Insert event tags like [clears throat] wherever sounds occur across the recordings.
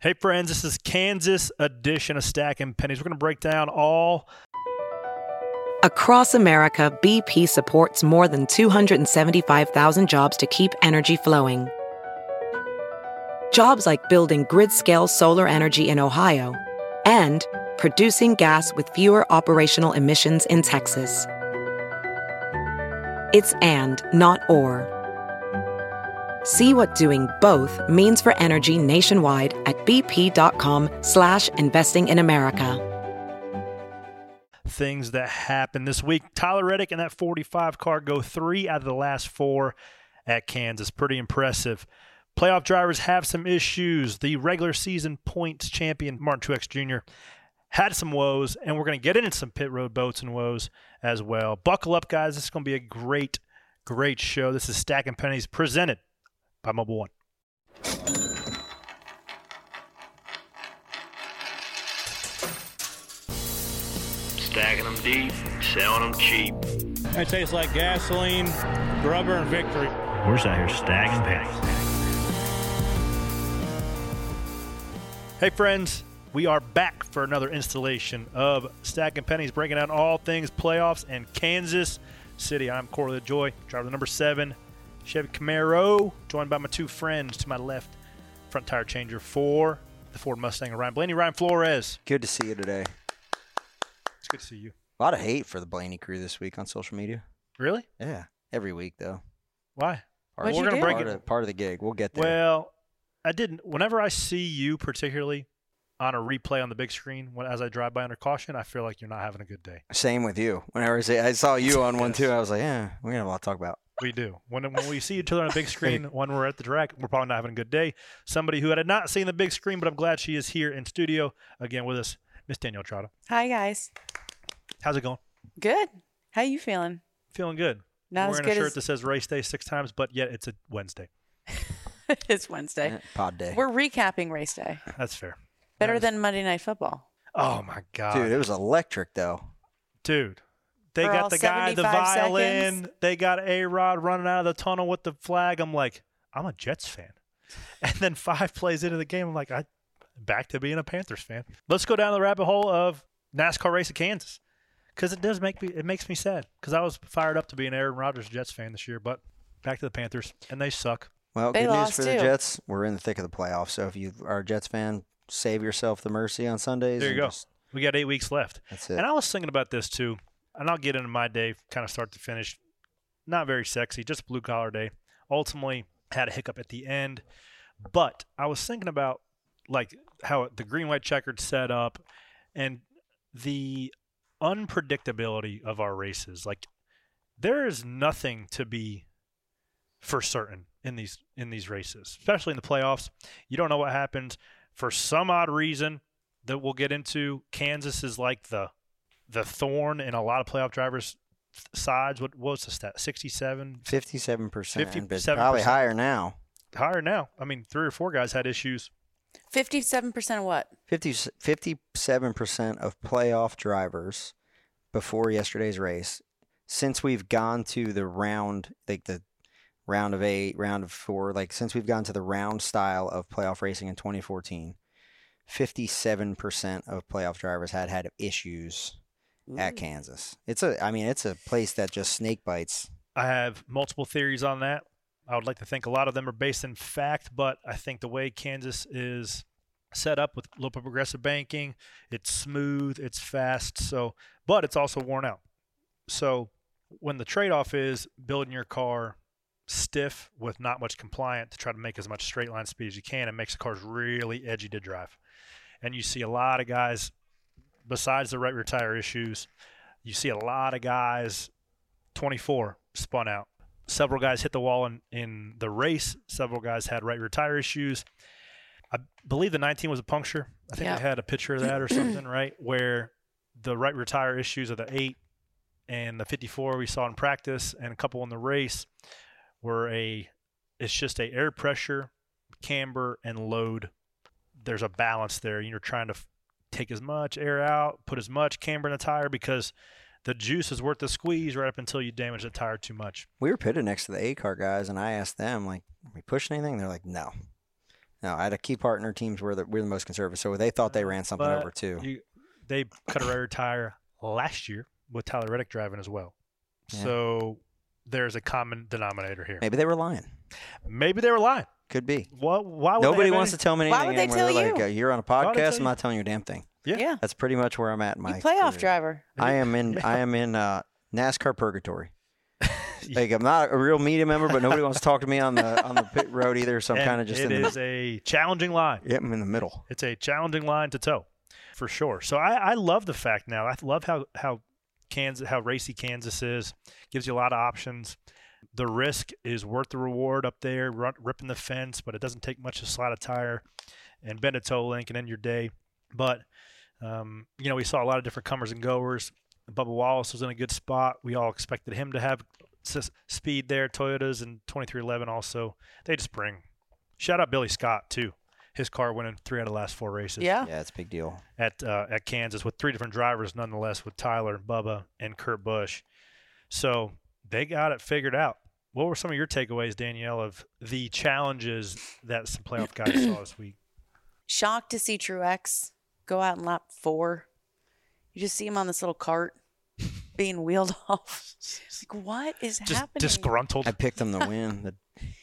Hey, friends, this is Kansas edition of Stacking Pennies. We're going to break down all. Across America, BP supports more than 275,000 jobs to keep energy flowing. Jobs like building grid scale solar energy in Ohio and producing gas with fewer operational emissions in Texas. It's and, not or. See what doing both means for energy nationwide at bp.com slash investing in America. Things that happened this week. Tyler Reddick and that 45 car go three out of the last four at Kansas. Pretty impressive. Playoff drivers have some issues. The regular season points champion, Martin Truex Jr., had some woes, and we're going to get into some pit road boats and woes as well. Buckle up, guys. This is going to be a great, great show. This is Stacking Pennies presented by Mobil 1. Stacking them deep, selling them cheap. It tastes like gasoline, rubber, and victory. We're just out here stacking pennies. Hey, friends, we are back for another installation of Stacking Pennies, breaking down all things playoffs and Kansas City. I'm Corey LaJoie, driver number seven, Chevy Camaro, joined by my two friends to my left, front tire changer for the Ford Mustang, Ryan Blaney, Ryan Flores. Good to see you today. It's good to see you. A lot of hate for the Blaney crew this week on social media. Really? Yeah, every week though. Why? Part, we're gonna break part, it. of, part of the gig. We'll get there. Well, I didn't. Whenever I see you, particularly on a replay on the big screen, when as I drive by under caution, I feel like you're not having a good day. Same with you. Whenever I, say, I saw you on one [laughs] Yes. too, I was like, yeah, we're gonna have a lot to talk about. We do. When, when we see each other on a big [laughs] screen, when we're at the track, we're probably not having a good day. Somebody who had not seen the big screen, but I'm glad she is here in studio again with us, Miss Danielle Trotta. Hi guys. How's it going? Good. How you feeling? Feeling good. Not as Wearing good a shirt as that says race day six times, but yet it's a Wednesday. [laughs] it's Wednesday. Eh, Pod day. We're recapping race day. That's fair. Better That is- than Monday Night Football. Oh my god, Dude, it was electric though. Dude, they For got all the guy, the violin. seconds? They got A Rod running out of the tunnel with the flag. I'm like, I'm a Jets fan. [laughs] And then five plays into the game, I'm like, I back to being a Panthers fan. Let's go down the rabbit hole of NASCAR race at Kansas because it does make me it makes me sad because I was fired up to be an Aaron Rodgers Jets fan this year, but back to the Panthers and they suck. Well, They good news lost, for the. Jets. We're in the thick of the playoffs. So if you are a Jets fan, save yourself the mercy on Sundays. There you go. just- We got eight weeks left. that's it. And I was thinking about this too, and I'll get into my day, kind of start to finish. Not very sexy, just blue collar day. Ultimately, had a hiccup at the end, but I was thinking about like how the green white checkered set up, and the unpredictability of our races. Like there is nothing to be for certain in these in these races, especially in the playoffs. You don't know what happens. For some odd reason that we'll get into, Kansas is like the the thorn in a lot of playoff drivers' sides. What, what was the stat? Sixty-seven, Fifty-seven percent, 57%. probably higher now. higher now. I mean, three or four guys had issues. Fifty-seven percent of what? 57 percent of playoff drivers before yesterday's race, since we've gone to the round, like the round of eight, round of four, like since we've gone to the round style of playoff racing in 2014, 57 percent of playoff drivers had had issues at mm. Kansas. It's a, I mean, it's a place that just snake bites. I have multiple theories on that. I would like to think a lot of them are based in fact, but I think the way Kansas is set up with a little bit of progressive banking, it's smooth, it's fast, so but it's also worn out. So when the trade-off is building your car stiff with not much compliant to try to make as much straight line speed as you can, it makes the cars really edgy to drive. And you see a lot of guys, besides the right rear tire issues, you see a lot of guys 24 spun out. Several guys hit the wall in, in the race. Several guys had right rear tire issues. I believe the 19 was a puncture. I think Yeah. they had a picture of that or something, [clears throat] right? Where the right rear tire issues of the 8 and the 54 we saw in practice and a couple in the race were a it's just a air pressure, camber and load. There's a balance there. You're trying to take as much air out, put as much camber in the tire because the juice is worth the squeeze right up until you damage the tire too much. We were pitted next to the A car guys, and I asked them, like, are we pushing anything? They're like, no. No, I had a key partner teams were the we're the most conservative, so they thought they ran something But over too. You, they cut a rear tire last year with Tyler Reddick driving as well. Yeah. So there's a common denominator here. Maybe they were lying. Maybe they were lying. Could be. What? Why would Nobody wants any- to tell me Why anything would they anymore. They're tell like, you? uh, you're on a Why would they podcast. tell I'm not telling you a damn thing. Yeah. Yeah. That's pretty much where I'm at in my You playoff career. driver. I am in. [laughs] I am in uh, NASCAR purgatory. [laughs] Like I'm not a real media member, but nobody wants to talk to me on the on the pit road either. So I'm kind of just It in is the, a challenging line. yep, I'm in the middle. It's a challenging line to toe, for sure. So I, I love the fact now. I love how how Kansas, how racy Kansas is. Gives you a lot of options. The risk is worth the reward up there, run, ripping the fence, but it doesn't take much to slide a tire and bend a toe link and end your day. But um, you know, we saw a lot of different comers and goers. Bubba Wallace was in a good spot. We all expected him to have s- speed there. Toyotas and 23XI also. They just bring. Shout out Billy Scott too. His car winning three out of the last four races Yeah. Yeah, it's a big deal. at uh, at Kansas with three different drivers, nonetheless, with Tyler, Bubba, and Kurt Busch. So they got it figured out. What were some of your takeaways, Danielle, of the challenges that some playoff guys saw this week? [clears throat] Shocked to see Truex go out in lap four. You just see him on this little cart [laughs] being wheeled off. It's like, what is Just happening? disgruntled. I picked him to [laughs] win the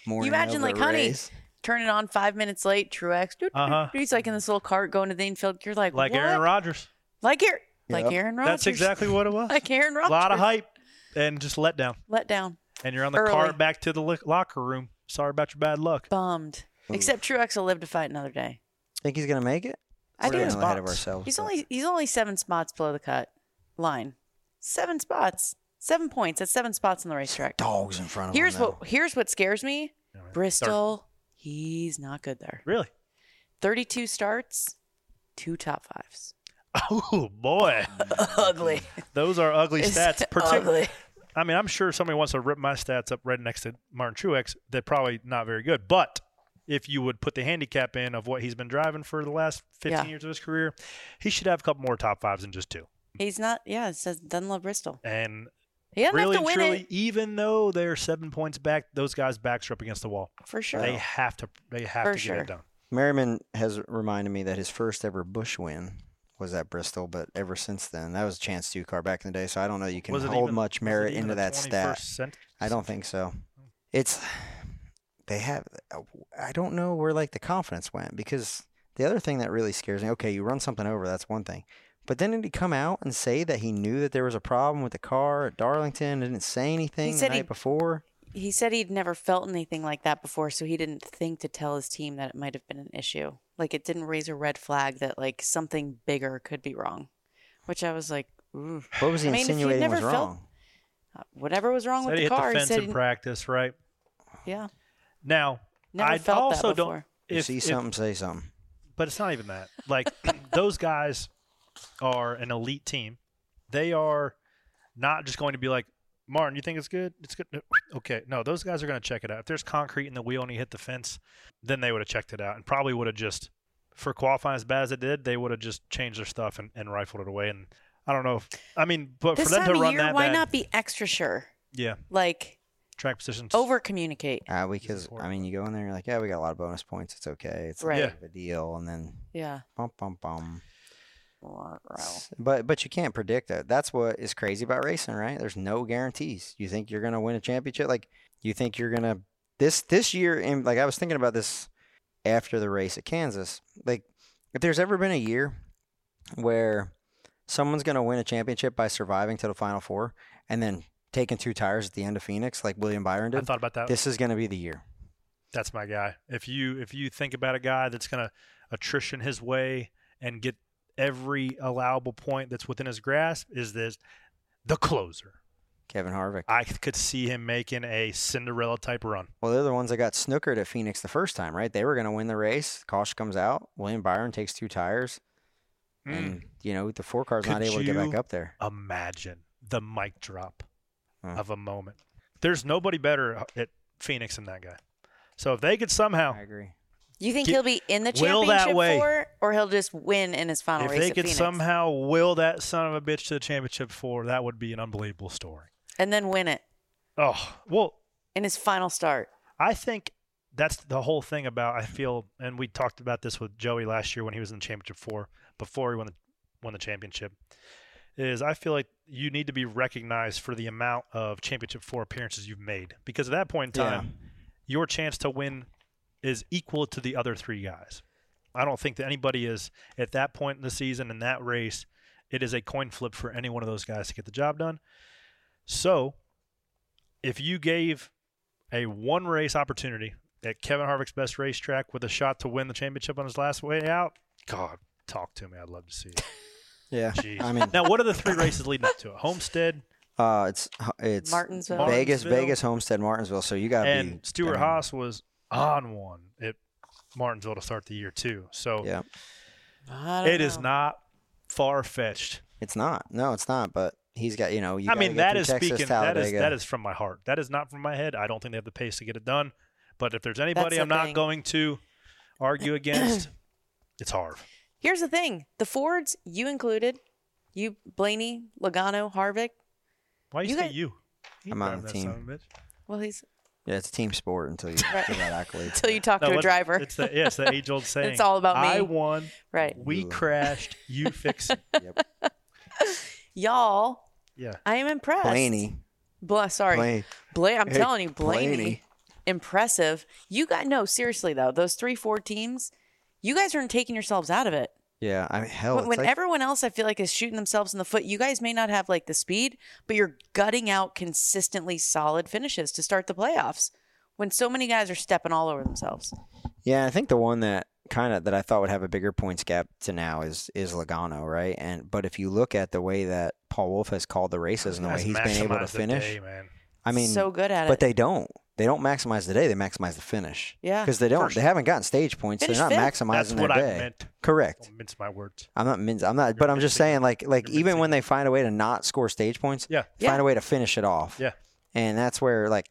morning. You imagine, of like, the honey, race. Turn it on five minutes late. Truex. doot, doot, Uh-huh. He's like in this little cart going to the infield. You're like, like what? Aaron Rodgers. Like Aaron. Like Aaron Rodgers. That's exactly what it [laughs] was. like Aaron Rodgers. A lot of hype and just let down. Let down. And you're on the Early. car back to the li- locker room. Sorry about your bad luck. Bummed. Hmm. Except Truex will live to fight another day. Think he's gonna make it? I We're do. getting ahead of Spots. ourselves. He's but- only he's only seven spots below the cut line. Seven spots. Seven points. That's seven spots on the racetrack. dogs in front of Here's him. though. what here's what scares me. Yeah, man. Bristol, he's not good there. Really? 32 starts, two top fives. [laughs] Oh boy, [laughs] Ugly. those are ugly It's stats. [laughs] Partic- ugly. I mean, I'm sure somebody wants to rip my stats up right next to Martin Truex. They're probably not very good. But if you would put the handicap in of what he's been driving for the last 15 Yeah. years of his career, he should have a couple more top fives than just two. He's not. Yeah, it says doesn't love Bristol. And He doesn't really, have to and win truly, it even though they're seven points back, those guys' backs are up against the wall. for sure. They have to. They have For to sure. get it done. Merriman has reminded me that his first ever Busch win was at Bristol, but ever since then, that was a chance two car back in the day. So I don't know you can hold even- much merit into that stat. cent- I don't think so. It's they have. I don't know where like the confidence went because the other thing that really scares me. Okay, you run something over, that's one thing. But then did he come out and say that he knew that there was a problem with the car at Darlington? Didn't say anything the night he- before. he said he'd never felt anything like that before, so he didn't think to tell his team that it might have been an issue. Like it didn't raise a red flag that like something bigger could be wrong. Which I was like, Ooh. What was he I mean, you'd insinuating never was felt- wrong? Uh, whatever was wrong Said with the car. the he fence said, in practice, right? yeah, Now, never I felt also that don't. before. You If, see if- something, say something. but it's not even that. Like [coughs] those guys are an elite team. They are not just going to be like, Martin, you think it's good? It's good. [sniffs] Okay, no, those guys are going to check it out. If there's concrete in the wheel and he hit the fence, then they would have checked it out and probably would have just, for qualifying as bad as it did, they would have just changed their stuff and, and rifled it away. And I don't know. If, I mean, but This for them time to of run year, that why bad, not be extra sure? yeah, Like track positions. over communicate. Uh, because I mean, you go in there, you're like, yeah, we got a lot of bonus points. It's okay. It's Right. not big of a deal, and then Yeah. bum bum bum. But but you can't predict that. That's what is crazy about racing, right? There's no guarantees. You think you're gonna win a championship? Like you think you're gonna this this year? And like I was thinking about this after the race at Kansas. Like if there's ever been a year where someone's gonna win a championship by surviving to the final four and then taking two tires at the end of Phoenix, like William Byron did. I thought about that. this is gonna be the year. That's my guy. If you if you think about a guy that's going to attrition his way and get every allowable point that's within his grasp, is this the closer? Kevin Harvick. I could see him making a Cinderella type run. Well, they're the ones that got snookered at Phoenix the first time, right? They were going to win the race. Caution comes out. William Byron takes two tires, and hmm. you know the four car's not able to get back up there. Imagine the mic drop Huh. of a moment. There's nobody better uh, at Phoenix than that guy. So if they could somehow, I agree. You think Get- he'll be in the will that championship way. four, or he'll just win in his final if race If they could Phoenix, somehow will that son of a bitch to the championship four, that would be an unbelievable story. and then win it Oh well, in his final start? I think that's the whole thing about I feel, and we talked about this with Joey last year when he was in the championship four before he won the won the championship. Is I feel like you need to be recognized for the amount of championship four appearances you've made because at that point in Yeah. time, your chance to win is equal to the other three guys. I don't think that anybody is at that point in the season in that race. It is a coin flip for any one of those guys to get the job done. So, if you gave a one race opportunity at Kevin Harvick's best racetrack with a shot to win the championship on his last way out, God, talk to me. I'd love to see it. Yeah. Jeez. I mean, now, what are the three races leading up to it? Homestead uh, it's it's Martinsville. Vegas, Martinsville. Vegas, Homestead, Martinsville. So you got to be and Stewart I mean, Haas was on one at Martinsville to start the year too. So Yeah, I don't it is not far fetched. it's not. No, it's not. But he's got you know. You I mean, get that through is Texas, speaking. That is Talladega. that is from my heart. That is not from my head. I don't think they have the pace to get it done. But if there's anybody the I'm not going to argue [clears throat] against, it's Harv. Here's the thing: the Fords, you included, you Blaney, Logano, Harvick. Why you, You say got- you? You I'm on the team. son of a bitch. Well, he's Yeah, it's a team sport until you Right. get that accolade. [laughs] until you talk No, to a what- driver. It's the yeah, it's the age old [laughs] saying. It's all about me. I won. Right. We Ooh. crashed. You [laughs] fix it. Yep. Y'all, Yeah. I am impressed. Blaney. Bla- sorry. Blaney. Bla- I'm Hey, telling you, Blaney, Blaney. impressive. You got no, seriously though, those three, four teams, you guys aren't taking yourselves out of it. Yeah, I mean, hell, when when like, everyone else, I feel like, is shooting themselves in the foot, you guys may not have like the speed, but you're gutting out consistently solid finishes to start the playoffs. When so many guys are stepping all over themselves. Yeah, I think the one that kind of that I thought would have a bigger points gap to now is is Logano, right? And but if you look at the way that Paul Wolfe has called the races and the way he's been able to finish, day, man. I mean, so good at but it. But they don't. They don't maximize the day. They maximize the finish. Yeah. because they don't. First- they haven't gotten stage points. Finish They're not fifth. maximizing That's their what day. I meant. Correct. Don't mince my words. I'm not. min- I'm not. But I'm just saying, like, like you're even when they find a way to not score stage points, Yeah. Yeah. find a way to finish it off. Yeah. And that's where, like,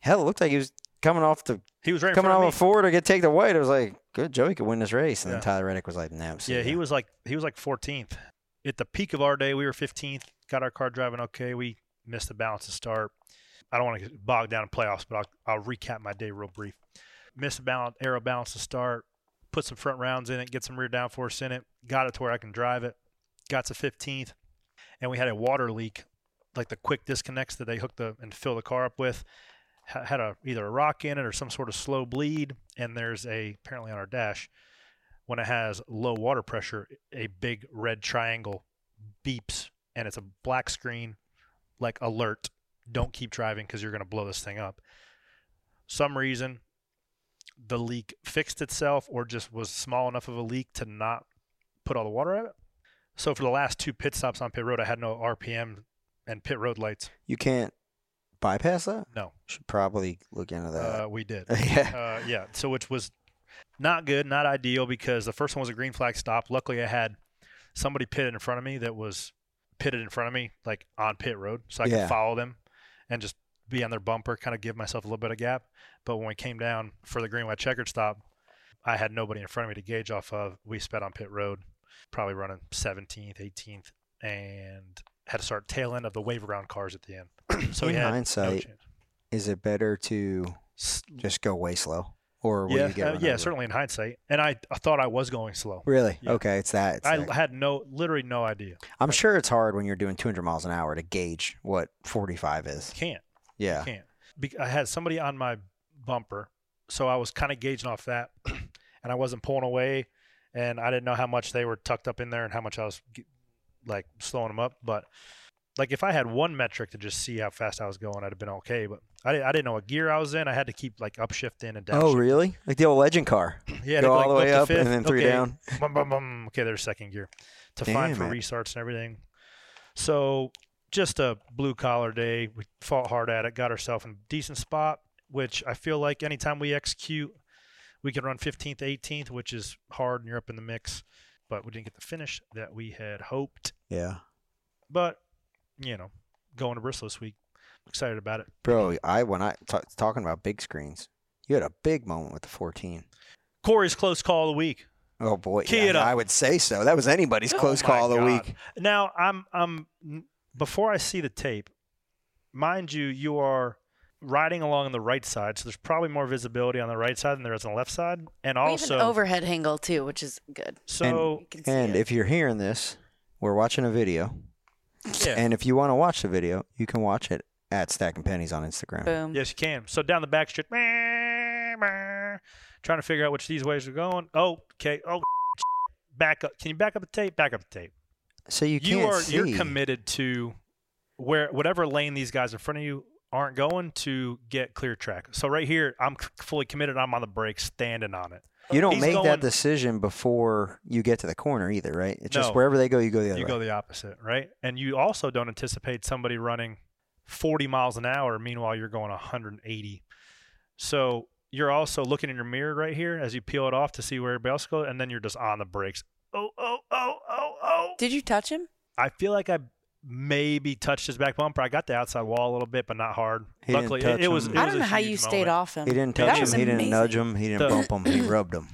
hell, it looked like he was coming off the He was right coming off of a me. four to get take the white. It was like, good, Joey could win this race. And Yeah. then Tyler Reddick was like, no. Yeah, he was like he was like 14th. At the peak of our day, we were 15th. Got our car driving okay. We missed the balance to start. I don't want to bogged down in playoffs, but I'll, I'll recap my day real brief. Missed the balance, aero balance to start. Put some front rounds in it. Get some rear downforce in it. Got it to where I can drive it. Got to 15th, and we had a water leak, like the quick disconnects that they hook the and fill the car up with. Ha- Had a either a rock in it or some sort of slow bleed. And there's a apparently on our dash when it has low water pressure, a big red triangle beeps and it's a black screen like alert. Don't keep driving because you're going to blow this thing up. Some reason the leak fixed itself or just was small enough of a leak to not put all the water out of it. So for the last two pit stops on pit road, I had no RPM and pit road lights. You can't bypass that. No, Should probably look into that. uh, we did. [laughs] yeah. uh, yeah, so which was not good, not ideal because the first one was a green flag stop. Luckily, I had somebody pitted in front of me that was pitted in front of me, like on pit road, so I Yeah. could follow them and just be on their bumper, kind of give myself a little bit of gap. But when we came down for the green white checkered stop, I had nobody in front of me to gauge off of. We sped on pit road, probably running 17th, 18th, and had to start tail end of the wave around cars at the end. [clears throat] so In we had no hindsight, chance. Is it better to just go way slow, or yeah, you get uh, yeah, over? certainly in hindsight. And I, I thought I was going slow. Really? Yeah. Okay, it's that. It's I that. had no, literally no idea. I'm sure it's hard when you're doing 200 miles an hour to gauge what 45 is. Can't, Yeah. can't. Be- I had somebody on my bumper, so I was kind of gauging off that, [clears throat] and I wasn't pulling away, and I didn't know how much they were tucked up in there and how much I was like slowing them up. But like if I had one metric to just see how fast I was going, I'd have been okay. But I, I didn't know what gear I was in. I had to keep like upshifting and oh, downshift. Oh, really? Like the old legend car. Yeah, Go all like, the way up and then three okay. down. Bum, bum, bum. Okay, there's second gear to find for Damn restarts and everything. So just a blue collar day. We fought hard at it, got ourselves in a decent spot, which I feel like anytime we execute, we can run 15th, 18th, which is hard and you're up in the mix. But we didn't get the finish that we had hoped. Yeah. But, you know, going to Bristol this week, excited about it. Bro, I when I ta talking about big screens, you had a big moment with the 14. Corey's close call of the week. Oh boy, Key yeah, it up. I would say so. That was anybody's oh close Oh call of the God. week. Now I'm I'm before I see the tape, mind you, you are riding along on the right side, so there's probably more visibility on the right side than there is on the left side. And we also, an overhead angle too, which is good. so You can see And it. if you're hearing this, we're watching a video. Yeah, And if you want to watch the video, you can watch it at Stacking Pennies on Instagram. boom. yes, you can. So down the back street, trying to figure out which these ways are going. Oh, okay. Oh, [laughs] back up. Can you back up the tape? Back up the tape. So you you can't are see. you're committed to where whatever lane these guys in front of you aren't going to get clear track. So right here, I'm fully committed. I'm on the brakes, standing on it. You don't make going- that decision before you get to the corner either, right? It's just wherever they go, you go the other You way. go the opposite, right? And you also don't anticipate somebody running 40 miles an hour. Meanwhile, you're going 180. So you're also looking in your mirror right here as you peel it off to see where everybody else goes, and then you're just on the brakes. Oh, oh, oh, oh, oh. Did you touch him? I feel like I maybe touched his back bumper. I got the outside wall a little bit, but not hard. He didn't Luckily, touch it, it was. him. It I don't a know how you huge stayed moment. off him. He didn't That touch him. was He didn't nudge him. He didn't The- bump him. He [clears throat] rubbed him.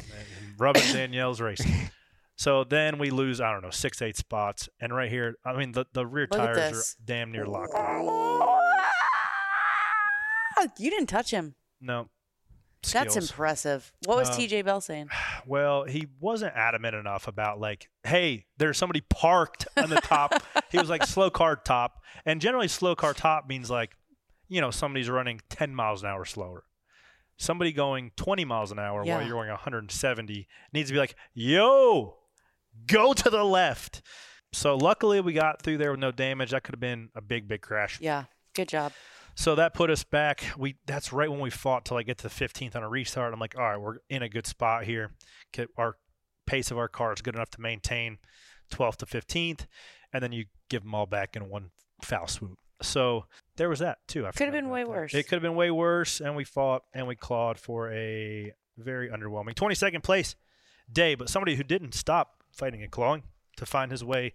Rubbing [laughs] Danielle's racing. So then we lose, I don't know, six, eight spots. And right here, I mean, the, the rear Look tires are damn near locked up. You didn't touch him. No. That's impressive. What was Uh, TJ Bell saying? [sighs] Well, he wasn't adamant enough about like, hey, there's somebody parked on the top. he was like slow car top, and generally slow car top means like, you know, somebody's running 10 miles an hour slower. Somebody going 20 miles an hour Yeah. while you're going 170 needs to be like, yo, go to the left. So luckily we got through there with no damage. That could have been a big, big crash. Yeah, good job. So that put us back. We that's right when we fought till I get to the 15th on a restart. I'm like, all right, we're in a good spot here. Get our pace of our car is good enough to maintain 12th to 15th, and then you give them all back in one foul swoop. So there was that too. I Could have been way that. worse. It could have been way worse, and we fought and we clawed for a very underwhelming 22nd place day. But somebody who didn't stop fighting and clawing to find his way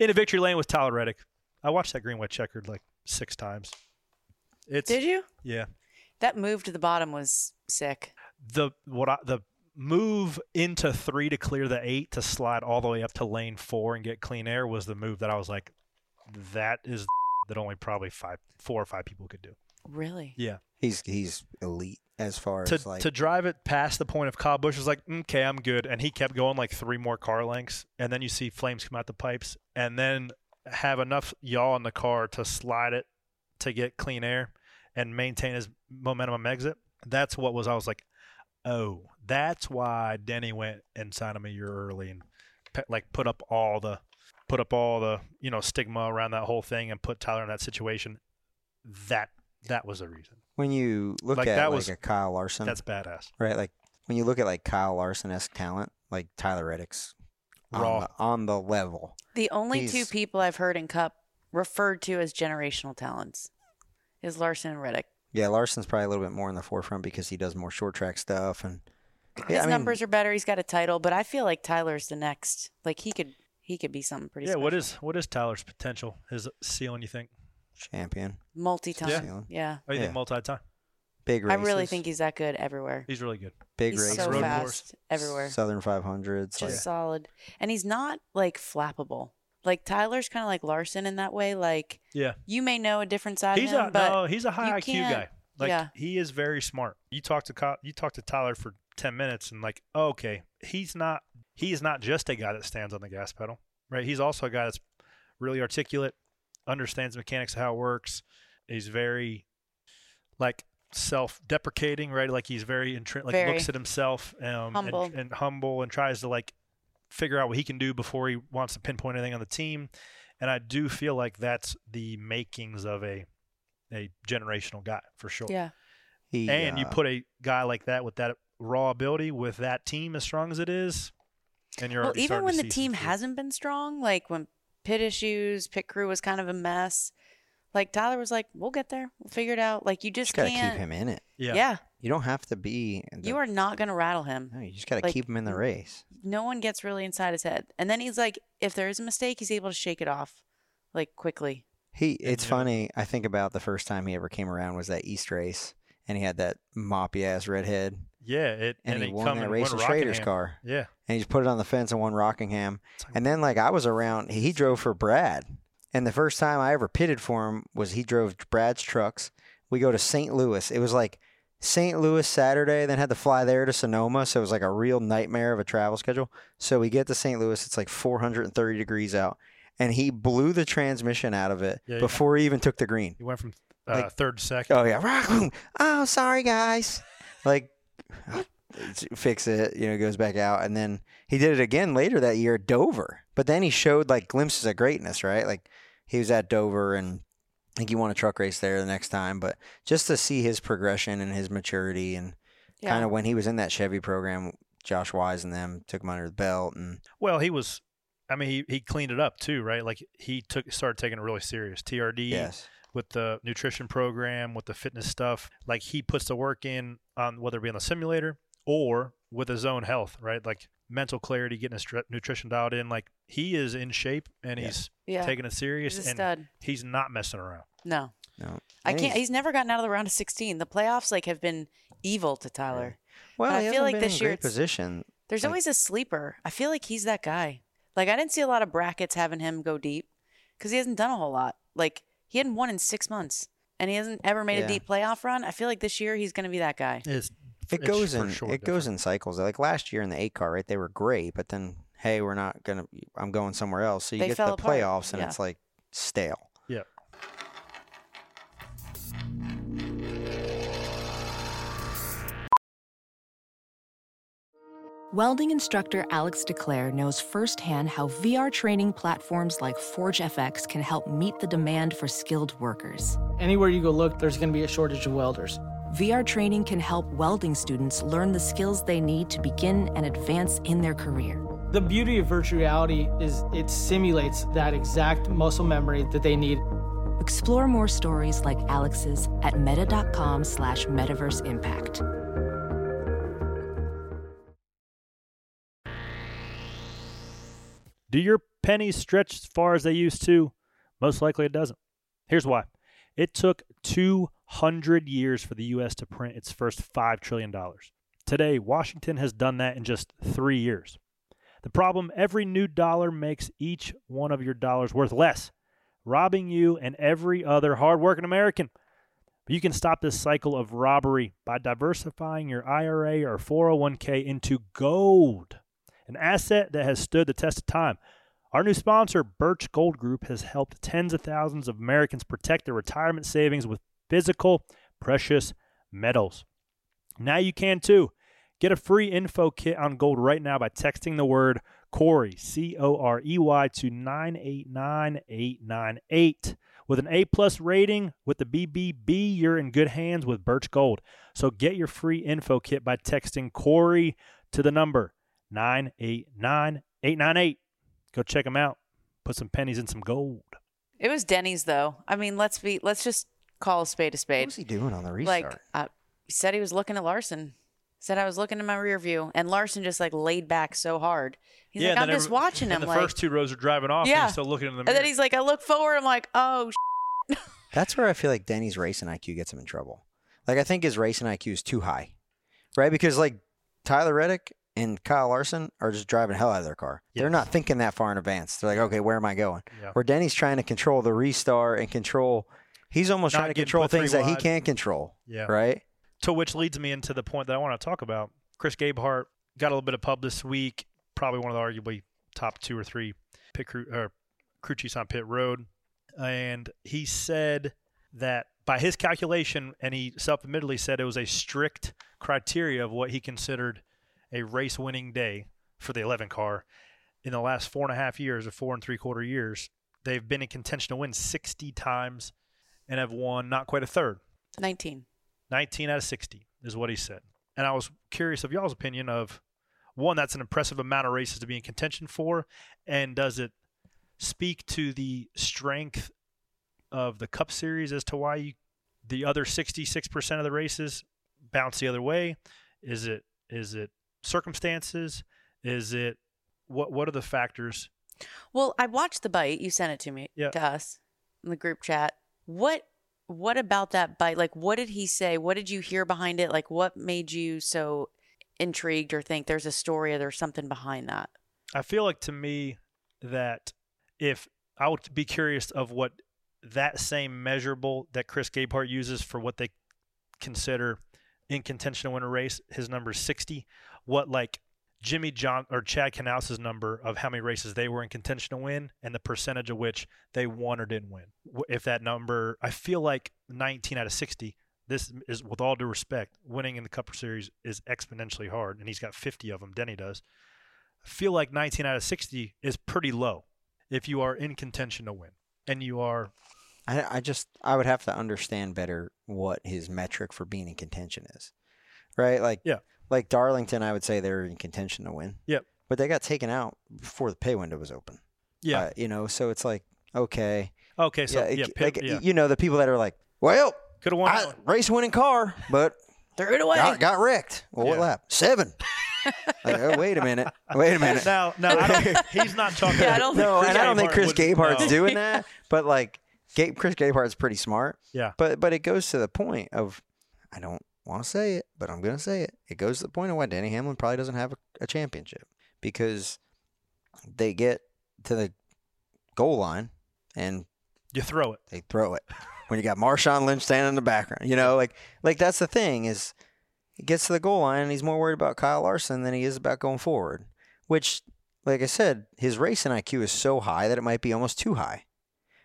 into victory lane was Tyler Reddick. I watched that green white checkered like six times. It's Did you? yeah. That move to the bottom was sick. The what I, the move into three to clear the eight to slide all the way up to lane four and get clean air was the move that I was like, that is [laughs] that only probably five, four or five people could do. Really? Yeah. He's he's elite as far To as like to drive it past the point of Kyle Busch was like, mm, okay, I'm good, and he kept going like three more car lengths, and then you see flames come out the pipes, and then have enough yaw in the car to slide it to get clean air and maintain his momentum on exit. That's what was I was like, oh, that's why Denny went inside of me year early and pe- like put up all the put up all the you know stigma around that whole thing and put Tyler in that situation. That that was the reason. when you look Like, at that like was- a Kyle Larson, That's badass. right? Like when you look at like Kyle Larson esque talent, like Tyler Reddick's on Raw. the, on the level. The only two people I've heard in Cup referred to as generational talents is Larson and Reddick. Yeah, Larson's probably a little bit more in the forefront because he does more short track stuff and yeah, His I mean, numbers are better. He's got a title, but I feel like Tyler's the next. Like he could, he could be something pretty. Yeah, what special. is what is Tyler's potential? His ceiling, you think? champion. multi-time? Yeah. Yeah, Oh, you Yeah. think multi-time? Big races. I really think he's that good everywhere. He's really good. big he's races. so road fast course. everywhere. Southern 500s. just Like, solid, and he's not like flappable. Like Tyler's kind of like Larson in that way. Like Yeah, you may know a different side he's of him, a but no. He's a high IQ guy. Like yeah. he is very smart. You talk to you talk to Tyler for ten minutes and like, oh, okay, he's not. He is not just a guy that stands on the gas pedal, right? He's also a guy that's really articulate, understands the mechanics of how it works. He's very like self-deprecating, right? Like he's very intri- like Very. looks at himself um, Humble. And, and humble and tries to like figure out what he can do before he wants to pinpoint anything on the team. And I do feel like that's the makings of a a generational guy for sure. yeah, he, And you uh, put a guy like that with that raw ability with that team as strong as it is, and you're well, even when to the team hasn't been strong, like when pit issues, pit crew was kind of a mess. Like Tyler was like, "We'll get there. We'll figure it out." Like you just just got to can't. keep him in it. yeah. yeah, You don't have to be. the- you are not gonna rattle him. No, you just got to like- keep him in the race. no one gets really inside his head. And then he's like, if there is a mistake, he's able to shake it off, like quickly. He. It's yeah. funny. I think about the first time he ever came around was that East race, and he had that moppy ass redhead, yeah, it and, and, he he won that and race in Schrader's Rockingham. car, Yeah, and he just put it on the fence and won Rockingham. Like, And then like I was around, he drove for Brad, and the first time I ever pitted for him was he drove Brad's trucks We go to St. Louis. It was like St. Louis Saturday, then had to fly there to Sonoma. So it was like a real nightmare of a travel schedule. So we get to St. Louis. It's like 430 degrees out. And he blew the transmission out of it Yeah, before he even took the green. He went from uh, Like- third to second. Oh, yeah. Rock, boom. Oh, sorry, guys. Like, fix it. You know, goes back out. And then he did it again later that year at Dover. But then he showed like glimpses of greatness, right? Like he was at Dover and I think he won a truck race there the next time. But just to see his progression and his maturity and Yeah. kind of when he was in that Chevy program, Josh Wise and them took him under the belt. And Well, he was. I mean, he, he cleaned it up too, right? Like he took started taking it really serious. TRD yes, with the nutrition program, with the fitness stuff. Like he puts the work in on whether it be on the simulator or with his own health, right? Like mental clarity, getting his stri- nutrition dialed in. Like he is in shape and Yeah. he's yeah. taking it serious He's a and stud. he's not messing around. No. no. I can't. he's- He's, never gotten out of the round of 16. The playoffs like have been evil to Tyler. well, I feel hasn't like been this year position. There's Like- always a sleeper. I feel like he's that guy. Like I didn't see a lot of brackets having him go deep because he hasn't done a whole lot. Like he hadn't won in six months, and he hasn't ever made Yeah. a deep playoff run. I feel like this year he's going to be that guy. It's, It goes in sure it goes in cycles. Like last year in the eight car, right? They were great, but then hey, we're not gonna. I'm going somewhere else. So you They get the apart, playoffs, and yeah. it's like stale. Yeah. Welding instructor Alex DeClaire knows firsthand how VR training platforms like ForgeFX can help meet the demand for skilled workers. Anywhere you go look, there's going to be a shortage of welders. VR training can help welding students learn the skills they need to begin and advance in their career. The beauty of virtual reality is it simulates that exact muscle memory that they need. Explore more stories like Alex's at meta.com slash metaverse impact. Do your pennies stretch as far as they used to? Most likely it doesn't. Here's why. It took 200 years for the U.S. to print its first $5 trillion. Today, Washington has done that in just three years. The problem every new dollar makes each one of your dollars worth less, robbing you and every other hardworking American. But you can stop this cycle of robbery by diversifying your IRA or 401k into gold, an asset that has stood the test of time. Our new sponsor, Birch Gold Group, has helped tens of thousands of Americans protect their retirement savings with physical, precious metals. Now you can too. Get a free info kit on gold right now by texting the word Corey, C O R E Y, to 989898. With an A plus rating with the BBB, you're in good hands with Birch Gold. So get your free info kit by texting Corey to the number 989898. Go check them out. Put some pennies in some gold. It was Denny's though. I mean, let's be let's just call a spade a spade. What was he doing on the restart? Like uh, he said he was looking at Larson. Said I was looking in my rear view, and Larson just like laid back so hard. He's like, I'm just every- watching him. And the like, first two rows are driving off, and Yeah. he's still looking in the mirror. and then he's like, I look forward. I'm like, oh, [laughs] That's where I feel like Denny's racing IQ gets him in trouble. Like I think his racing IQ is too high, right? Because like Tyler Reddick and Kyle Larson are just driving hell out of their car. They're not thinking that far in advance. They're like, okay, where am I going? Yeah. Where Denny's trying to control the restart and control. He's almost trying to control things that he can't control. Yeah. Right. To which leads me into the point that I want to talk about. Chris Gabehart got a little bit of pub this week. Probably one of the arguably top two or three pit crew or crew chiefs on pit road, and he said that by his calculation, and he self-admittedly said it was a strict criteria of what he considered a race-winning day for the 11 car. In the last four and a half years, or four and three quarter years, they've been in contention to win 60 times and have won not quite a third. 19. 19 out of 60 is what he said. And I was curious of y'all's opinion of one, that's an impressive amount of races to be in contention for. And does it speak to the strength of the Cup Series as to why you, the other 66% of the races bounce the other way? Is it is it circumstances? Is it what what are the factors? Well, I watched the bite. You sent it to me Yeah. to us in the group chat. What what about that bite? Like what did he say? What did you hear behind it? Like what made you so intrigued or think there's a story or there's something behind that? I feel like to me that if I would be curious of what that same measurable that Chris Gabehart uses for what they consider in contention to win a race, his number is 60. What like Jimmy John or Chad Knaus's number of how many races they were in contention to win and the percentage of which they won or didn't win. If that number, I feel like 19 out of 60. This is, with all due respect, winning in the Cup Series is exponentially hard, and he's got 50 of them. Denny does. I feel like 19 out of 60 is pretty low if you are in contention to win, and you are I, I just I would have to understand better what his metric for being in contention is, right? Like Yeah. Like Darlington, I would say they're in contention to win. Yep. But they got taken out before the pay window was open. yeah Uh, you know, so it's like okay, okay. So yeah, yeah, it- Pip- like yeah. you know the people that are like, well, could have won. I, race winning car, but Threw it away. got, got wrecked. Well, what Yeah. lap? Seven. [laughs] like, oh, wait a minute. Wait a minute. Now, now [laughs] he's not talking. Yeah, I don't think no, and I don't think Chris would- Gabehart's no. doing that, but like Gabe, Chris Gabehart's pretty smart. Yeah. But but it goes to the point of I don't want to say it, but I'm going to say it. It goes to the point of why Denny Hamlin probably doesn't have a, a championship because they get to the goal line and You throw it. they throw it. [laughs] When you got Marshawn Lynch standing in the background, you know, like like that's the thing is he gets to the goal line and he's more worried about Kyle Larson than he is about going forward. Which, like I said, his racing IQ is so high that it might be almost too high,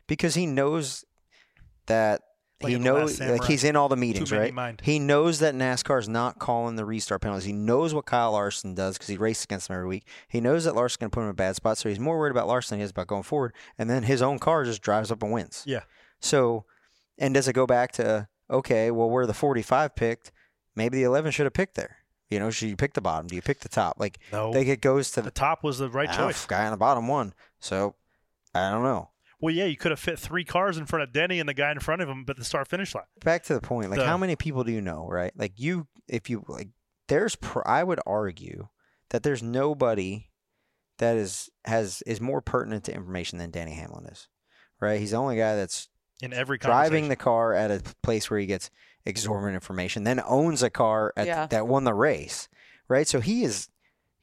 because he knows that Like he in The Last knows like he's in all the meetings, right? mind. He knows that NASCAR is not calling the restart penalties. He knows what Kyle Larson does because he races against him every week. He knows that Larson's going to put him in a bad spot, so he's more worried about Larson than he is about going forward. And then his own car just drives up and wins. Yeah. So, and does it go back to okay? Well, where the 45 picked, maybe the 11 should have picked there. You know, should you pick the bottom? Do you pick the top? Like, No. like it goes to The the top was the right Ah, choice. guy on the bottom one. So, I don't know. Well, yeah, you could have fit three cars in front of Denny and the guy in front of him, but the start finish line. back to the point like The- how many people do you know right like you if you like there's pr- i would argue that there's nobody that is has is more pertinent to information than denny hamlin is right he's the only guy that's In every driving the car at a place where he gets exorbitant information then owns a car at Yeah. that won the race right so he is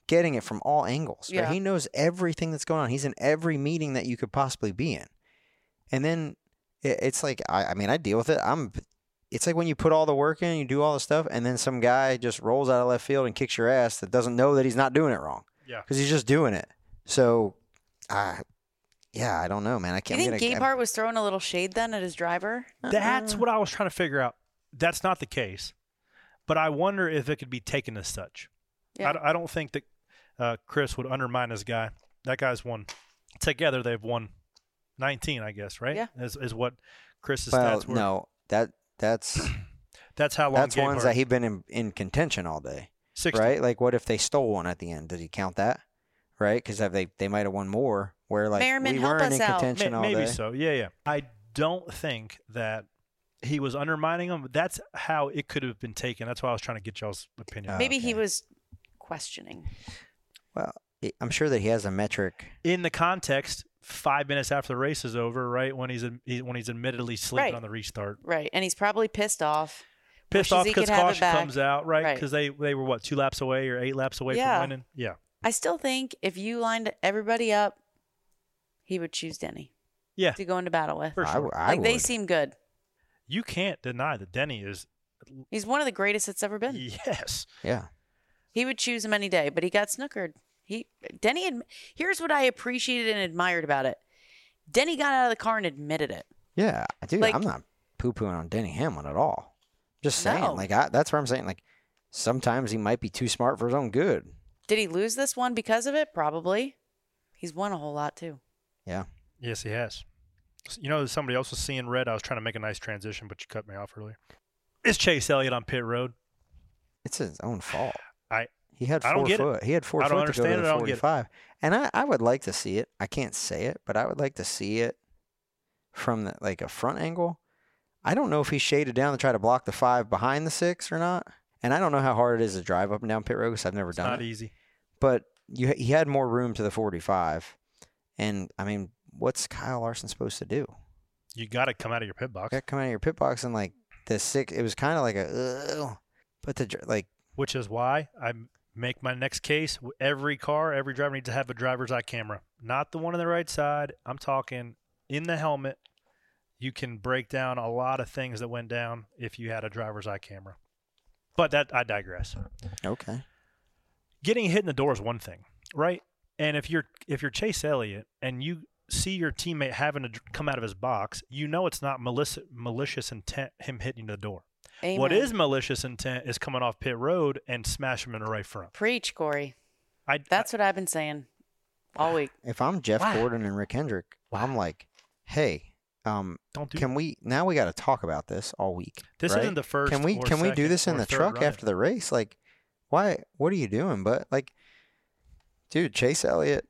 getting it from all angles right Yeah. he knows everything that's going on he's in every meeting that you could possibly be in and then it, it's like I, I mean i deal with it i'm it's like when you put all the work in you do all the stuff and then some guy just rolls out of left field and kicks your ass that doesn't know that he's not doing it wrong Yeah. because he's just doing it so I, yeah i don't know man i can't you I'm think gonna- Gabehart was throwing a little shade then at his driver? That's what I was trying to figure out. That's not the case, but I wonder if it could be taken as such. Yeah. I d- I, don't think that uh, Chris would undermine this guy. That guy's won together. They've won 19, I guess, right? Yeah. is, is what Chris's well stats were. no that that's [clears throat] that's how long. that's ones Gabehart- that he's been in, in contention all day 60. right like what if they stole one at the end did he count that right because they they might have won more where like Merriman, we weren't in out. contention May- all maybe day Maybe so. Yeah, yeah. I don't think that he was undermining him. That's how it could have been taken. That's why I was trying to get y'all's opinion. Oh, Maybe he was questioning. Well i'm sure that he has a metric in the context, five minutes after the race is over, right when he's when he's admittedly sleeping Right. on the restart, Right. And he's probably pissed off. pissed off because could have it caution comes out, right? Right. Because they they were what two laps away or eight laps away Yeah. from winning. Yeah, I still think if you lined everybody up, he would choose Denny yeah, to go into battle with. for I sure. w- I like they seem good. you can't deny that Denny is He's one of the greatest that's ever been. yes. yeah He would choose him any day, but he got snookered. He Denny. Adm- Here's what I appreciated and admired about it. Denny got out of the car and admitted it. Yeah, dude, Like- I'm not poo pooing on Denny Hamlin at all. Just saying, No. like I, that's what I'm saying. Like sometimes he might be too smart for his own good. Did he lose this one because of it? Probably. He's won a whole lot too. Yeah, Yes, he has. You know, somebody else was seeing red. I was trying to make a nice transition, but you cut me off earlier. Is Chase Elliott on pit road? it's his own fault. I He had four don't get it. foot. He had four I foot to go to the I don't get it. 45. And I, I would like to see it. I can't say it, but I would like to see it from the, like a front angle. I don't know if he shaded down to try to block the five behind the six or not. And I don't know how hard it is to drive up and down pit road because I've never it's done not it. Not easy. but you he had more room to the 45 and i mean what's kyle larson supposed to do You got to come out of your pit box, got to come out of your pit box and like the six it was kind of like a Ugh. but the like which is why I make my next case. Every car, every driver needs to have a driver's eye camera, not the one on the right side. I'm talking in the helmet, you can break down a lot of things that went down if you had a driver's eye camera. But that I digress. Okay. Getting hit in the door is one thing, right? And if you're if you're Chase Elliott and you see your teammate having to come out of his box, you know it's not malicious malicious intent him hitting the door. What Amen. is malicious intent is coming off pit road and smash him in the right front. Preach, Corey. I That's what I've been saying all week. If I'm Jeff Wow. Gordon and Rick Hendrick, I'm like, hey, um, don't do can we now we got to talk about this all week? This right? isn't the first Can we or can we do this in the truck run. after the race? Like, why? What are you doing? But like, dude, Chase Elliott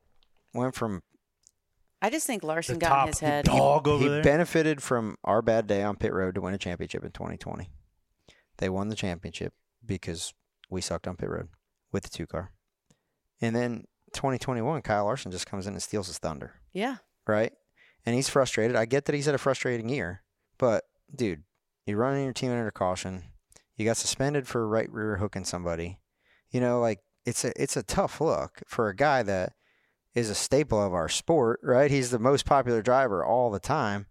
went from I just think the Larson got in his head. dog over he there. benefited from our bad day on pit road to win a championship in 2020. They won the championship because we sucked on pit road with the two car. And then 2021, Kyle Larson just comes in and steals his thunder, Yeah. right? And he's frustrated. I get that he's had a frustrating year, but dude, you're running your team under caution. You got suspended for right rear hooking somebody. You know, like it's a it's a tough look for a guy that is a staple of our sport, right? He's the most popular driver all the time.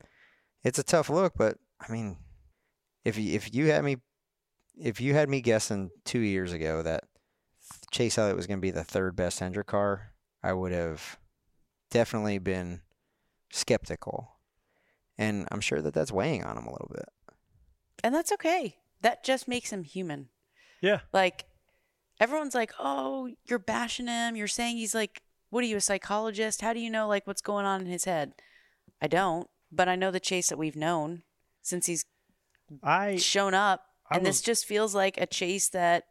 It's a tough look, but I mean, if you, if you had me if you had me guessing 2 years ago that Chase Elliott was going to be the third best Hendrick car, I would have definitely been skeptical. And I'm sure that that's weighing on him a little bit. And that's okay. That just makes him human. yeah. Like everyone's like, "Oh, you're bashing him. You're saying he's like, what are you, a psychologist? How do you know like what's going on in his head?" I don't, but I know the Chase that we've known since he's I shown up, I and was- this just feels like a Chase that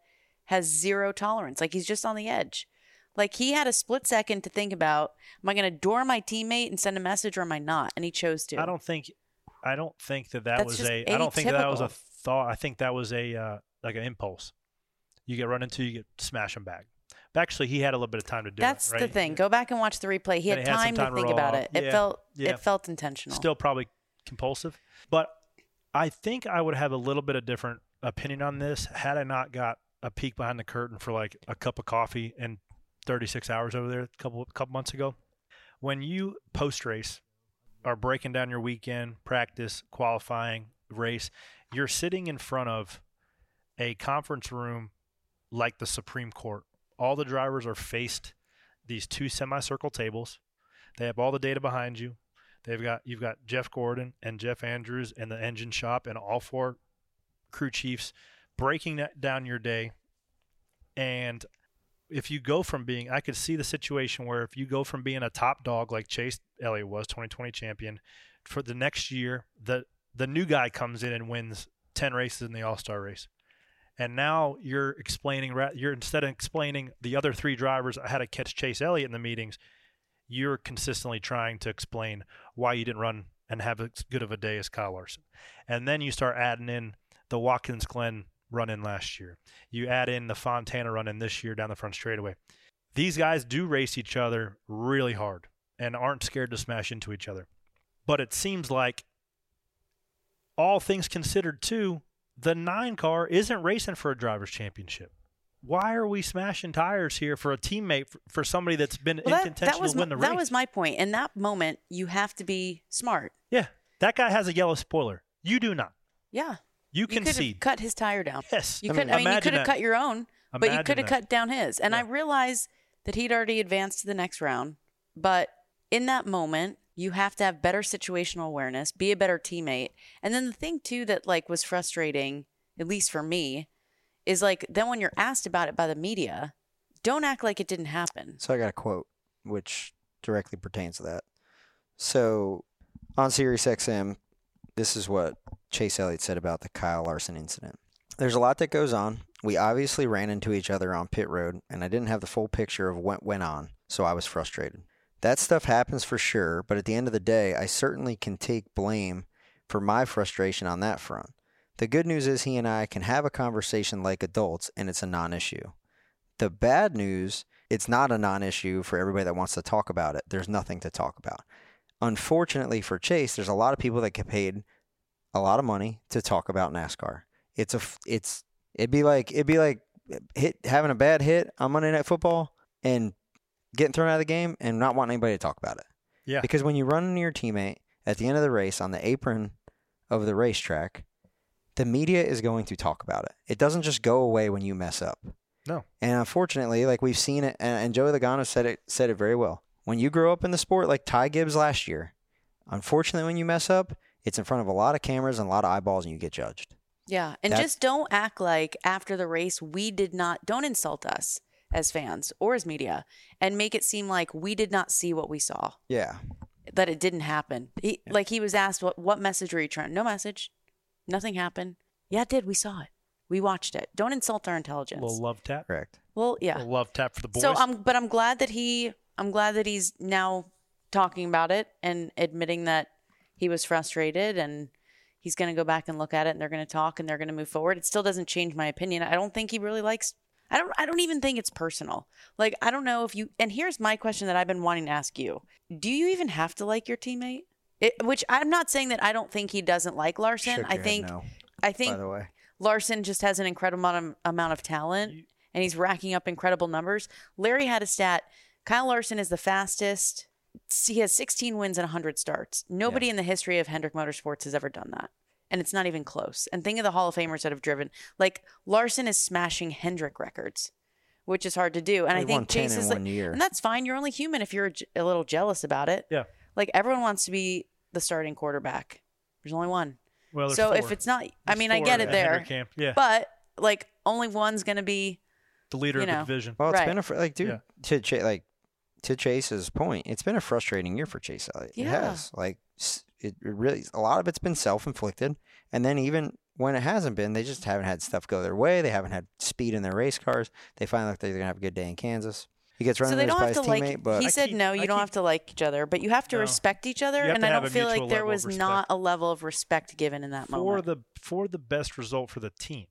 has zero tolerance. Like he's just on the edge. Like he had a split second to think about, am I going to door my teammate and send a message or am I not? And he chose to. I don't think I don't think that that That's was a I don't think that was a thought. I think that was a uh, like an impulse. You get run into, you get smash him back. But actually, he had a little bit of time to do That's it. right? the thing. Go back and watch the replay. He had had time, time to to think about off. it. It Yeah, felt yeah. it felt intentional. Still probably compulsive, but I think I would have a little bit of different opinion on this had I not got a peek behind the curtain for like a cup of coffee and 36 hours over there a couple couple months ago. When you post race are breaking down your weekend, practice, qualifying, race, you're sitting in front of a conference room like the Supreme Court. All the drivers are faced these two semicircle tables. They have all the data behind you. They've got you've got Jeff Gordon and Jeff Andrews and the engine shop and all four crew chiefs breaking down your day. And if you go from being, I could see the situation where if you go from being a top dog like Chase Elliott was, 2020 champion, for the next year, the the new guy comes in and wins 10 races in the All Star race. And now you're explaining, you're instead of explaining the other three drivers how to catch Chase Elliott in the meetings, you're consistently trying to explain why you didn't run and have as good of a day as Kyle Larson. And then you start adding in the Watkins Glen run in last year. You add in the Fontana run in this year down the front straightaway. These guys do race each other really hard and aren't scared to smash into each other. But it seems like all things considered too, the nine car isn't racing for a driver's championship. Why are we smashing tires here for a teammate for, somebody that's been Well, in that, contention that was to win my, the race? that was my point. In that moment, you have to be smart. yeah, that guy has a yellow spoiler. You do not. Yeah, You you could have cut his tire down. yes, You I could. mean, I mean, you could have cut your own, but you could have cut down his. And I Yeah. realized that he'd already advanced to the next round. But in that moment, you have to have better situational awareness, be a better teammate. And then the thing too that like was frustrating, at least for me, is like then when you're asked about it by the media, don't act like it didn't happen. So I got a quote which directly pertains to that. So on Sirius XM, this is what Chase Elliott said about the Kyle Larson incident. There's a lot that goes on. We obviously ran into each other on pit road, and I didn't have the full picture of what went on, so I was frustrated. That stuff happens for sure, but at the end of the day, I certainly can take blame for my frustration on that front. The good news is he and I can have a conversation like adults, and it's a non issue. The bad news, it's not a non issue for everybody that wants to talk about it. There's nothing to talk about. Unfortunately for Chase, there's a lot of people that get paid a lot of money to talk about NASCAR. It's a it's it'd be like it'd be like hit having a bad hit on Monday Night Football and getting thrown out of the game and not wanting anybody to talk about it. Yeah. Because when you run into your teammate at the end of the race on the apron of the racetrack, the media is going to talk about it. It doesn't just go away when you mess up. No. And unfortunately, like we've seen it, and, and Joey Logano said it said it very well. When you grow up in the sport, like Ty Gibbs last year, unfortunately, when you mess up, it's in front of a lot of cameras and a lot of eyeballs, and you get judged. Yeah. And That- just don't act like after the race, we did not, don't insult us as fans or as media and make it seem like we did not see what we saw, Yeah. that it didn't happen. He, Like he was asked, what, what message were you trying? No message. Nothing happened. Yeah, it did. We saw it. We watched it. Don't insult our intelligence. little love tap. Correct. well, yeah. little love tap for the boys. So I'm, but I'm glad that he, I'm glad that he's now talking about it and admitting that he was frustrated and he's going to go back and look at it and they're going to talk and they're going to move forward. It still doesn't change my opinion. I don't think he really likes. I don't. I don't even think it's personal. Like I don't know if you. And here's my question that I've been wanting to ask you: Do you even have to like your teammate? It, which I'm not saying that I don't think he doesn't like Larson. I think. no, I by think the way. Larson just has an incredible amount of, amount of talent and he's racking up incredible numbers. Larry had a stat. Kyle Larson is the fastest. He has 16 wins and 100 starts. Nobody in the history of Hendrick Motorsports has ever done that. And it's not even close. And think of the Hall of Famers that have driven. Like Larson is smashing Hendrick records, which is hard to do. And He I think won 10 Chase is one like, year. and that's fine. You're only human if you're a little jealous about it. Yeah. Like everyone wants to be the starting quarterback. There's only one. well, there's So if it's not, I mean, I get it there. Camp. Yeah. But like only one's gonna be the leader you of the division. Well, it's Right. been a like, dude, Yeah. to Ch- like to Chase's point, it's been a frustrating year for Chase Elliott. It has. Like, it it really a lot of it's been self inflicted, and then even when it hasn't been, they just haven't had stuff go their way. They haven't had speed in their race cars. They finally look like they're gonna have a good day in Kansas. He gets run so they over don't by have his to teammate, like. but he I said keep- no, I you don't keep- have to like each other, but you have to No. respect each other. And I don't feel like there was not a level of respect given in that for moment. For the for the best result for the team,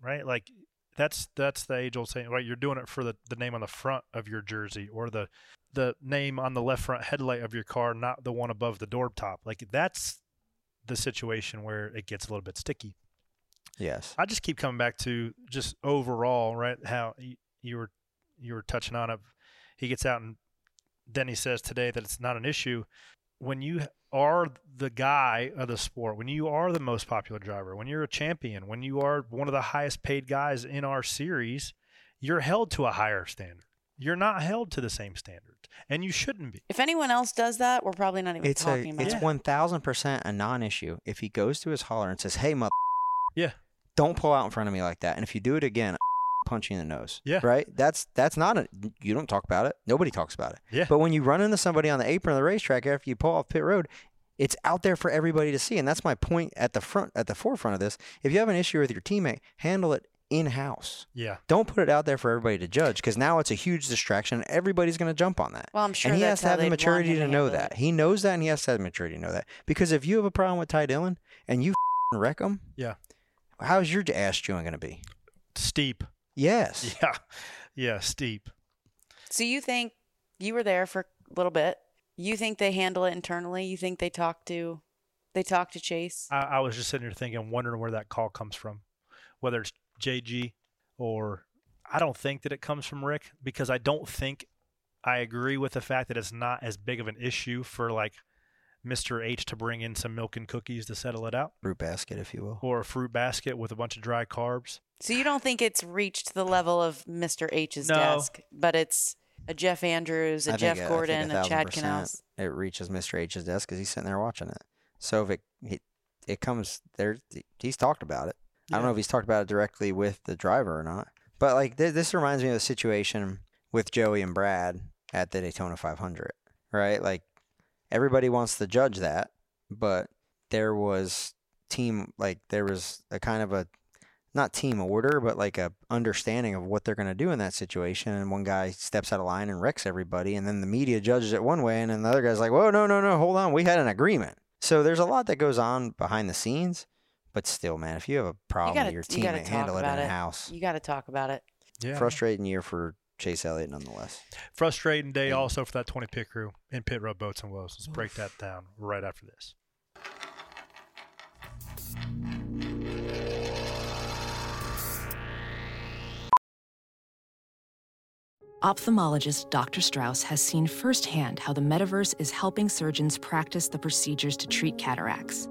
right? Like that's that's the age old saying, right? You're doing it for the, the name on the front of your jersey or the the name on the left front headlight of your car, not the one above the door top. Like that's the situation where it gets a little bit sticky. yes, I just keep coming back to just overall, right? How you, you were you were touching on it. He gets out and then he says today that it's not an issue. When you are the guy of the sport, when you are the most popular driver, when you're a champion, when you are one of the highest paid guys in our series, you're held to a higher standard. You're not held to the same standard, and you shouldn't be. if anyone else does that, we're probably not even it's a talking about it. it's one thousand percent a non-issue. If he goes to his holler and says, "Hey, mother, Yeah, don't pull out in front of me like that," and if you do it again, punch you in the nose. Yeah. Right. That's that's not a. You don't talk about it. Nobody talks about it. yeah. But when you run into somebody on the apron of the racetrack after you pull off pit road, it's out there for everybody to see. And that's my point at the front, at the forefront of this. If you have an issue with your teammate, handle it in house. yeah. Don't put it out there for everybody to judge because now it's a huge distraction. and Everybody's going to jump on that. Well, I'm sure and he that's has to have the maturity to to know that. it. He knows that and he has to have the maturity to know that. Because if you have a problem with Ty Dillon and you wreck him, Yeah. how's your ass chewing going to be? Steep. Yes. [laughs] Yeah, yeah. Steep. So you think you were there for a little bit? You think they handle it internally? You think they talk to they talk to Chase? I, I was just sitting here thinking, wondering where that call comes from, whether it's JG or I don't think that it comes from Rick because I don't think I agree with the fact that it's not as big of an issue for like Mr. H to bring in some milk and cookies to settle it out Fruit basket, if you will. or a fruit basket with a bunch of dry carbs. So you don't think it's reached the level of Mr. H's No. desk, but it's a Jeff Andrews, a I Jeff think, I think Gordon, a, thousand Chad percent Canals. It reaches Mr. H's desk because he's sitting there watching it. So if it he, it comes there, he's talked about it. I don't know if he's talked about it directly with the driver or not. But like th- this reminds me of the situation with Joey and Brad at the Daytona 500, right? Like everybody wants to judge that, but there was team like there was a kind of a not team order, but like a understanding of what they're going to do in that situation. And one guy steps out of line and wrecks everybody, and then the media judges it one way, and then the other guy's like, "Whoa, no, no, no, hold on, we had an agreement." So there's a lot that goes on behind the scenes, but still, man, if you have a problem gotta- with your you gotta teammate, talk handle it in about it. house. You got to talk about it. Yeah. Frustrating year for Chase Elliott, nonetheless. Frustrating day also for that 20 pit crew in pit road boats and woes. Let's break that down right after this. ophthalmologist Dr. Strauss has seen firsthand how the metaverse is helping surgeons practice the procedures to treat cataracts.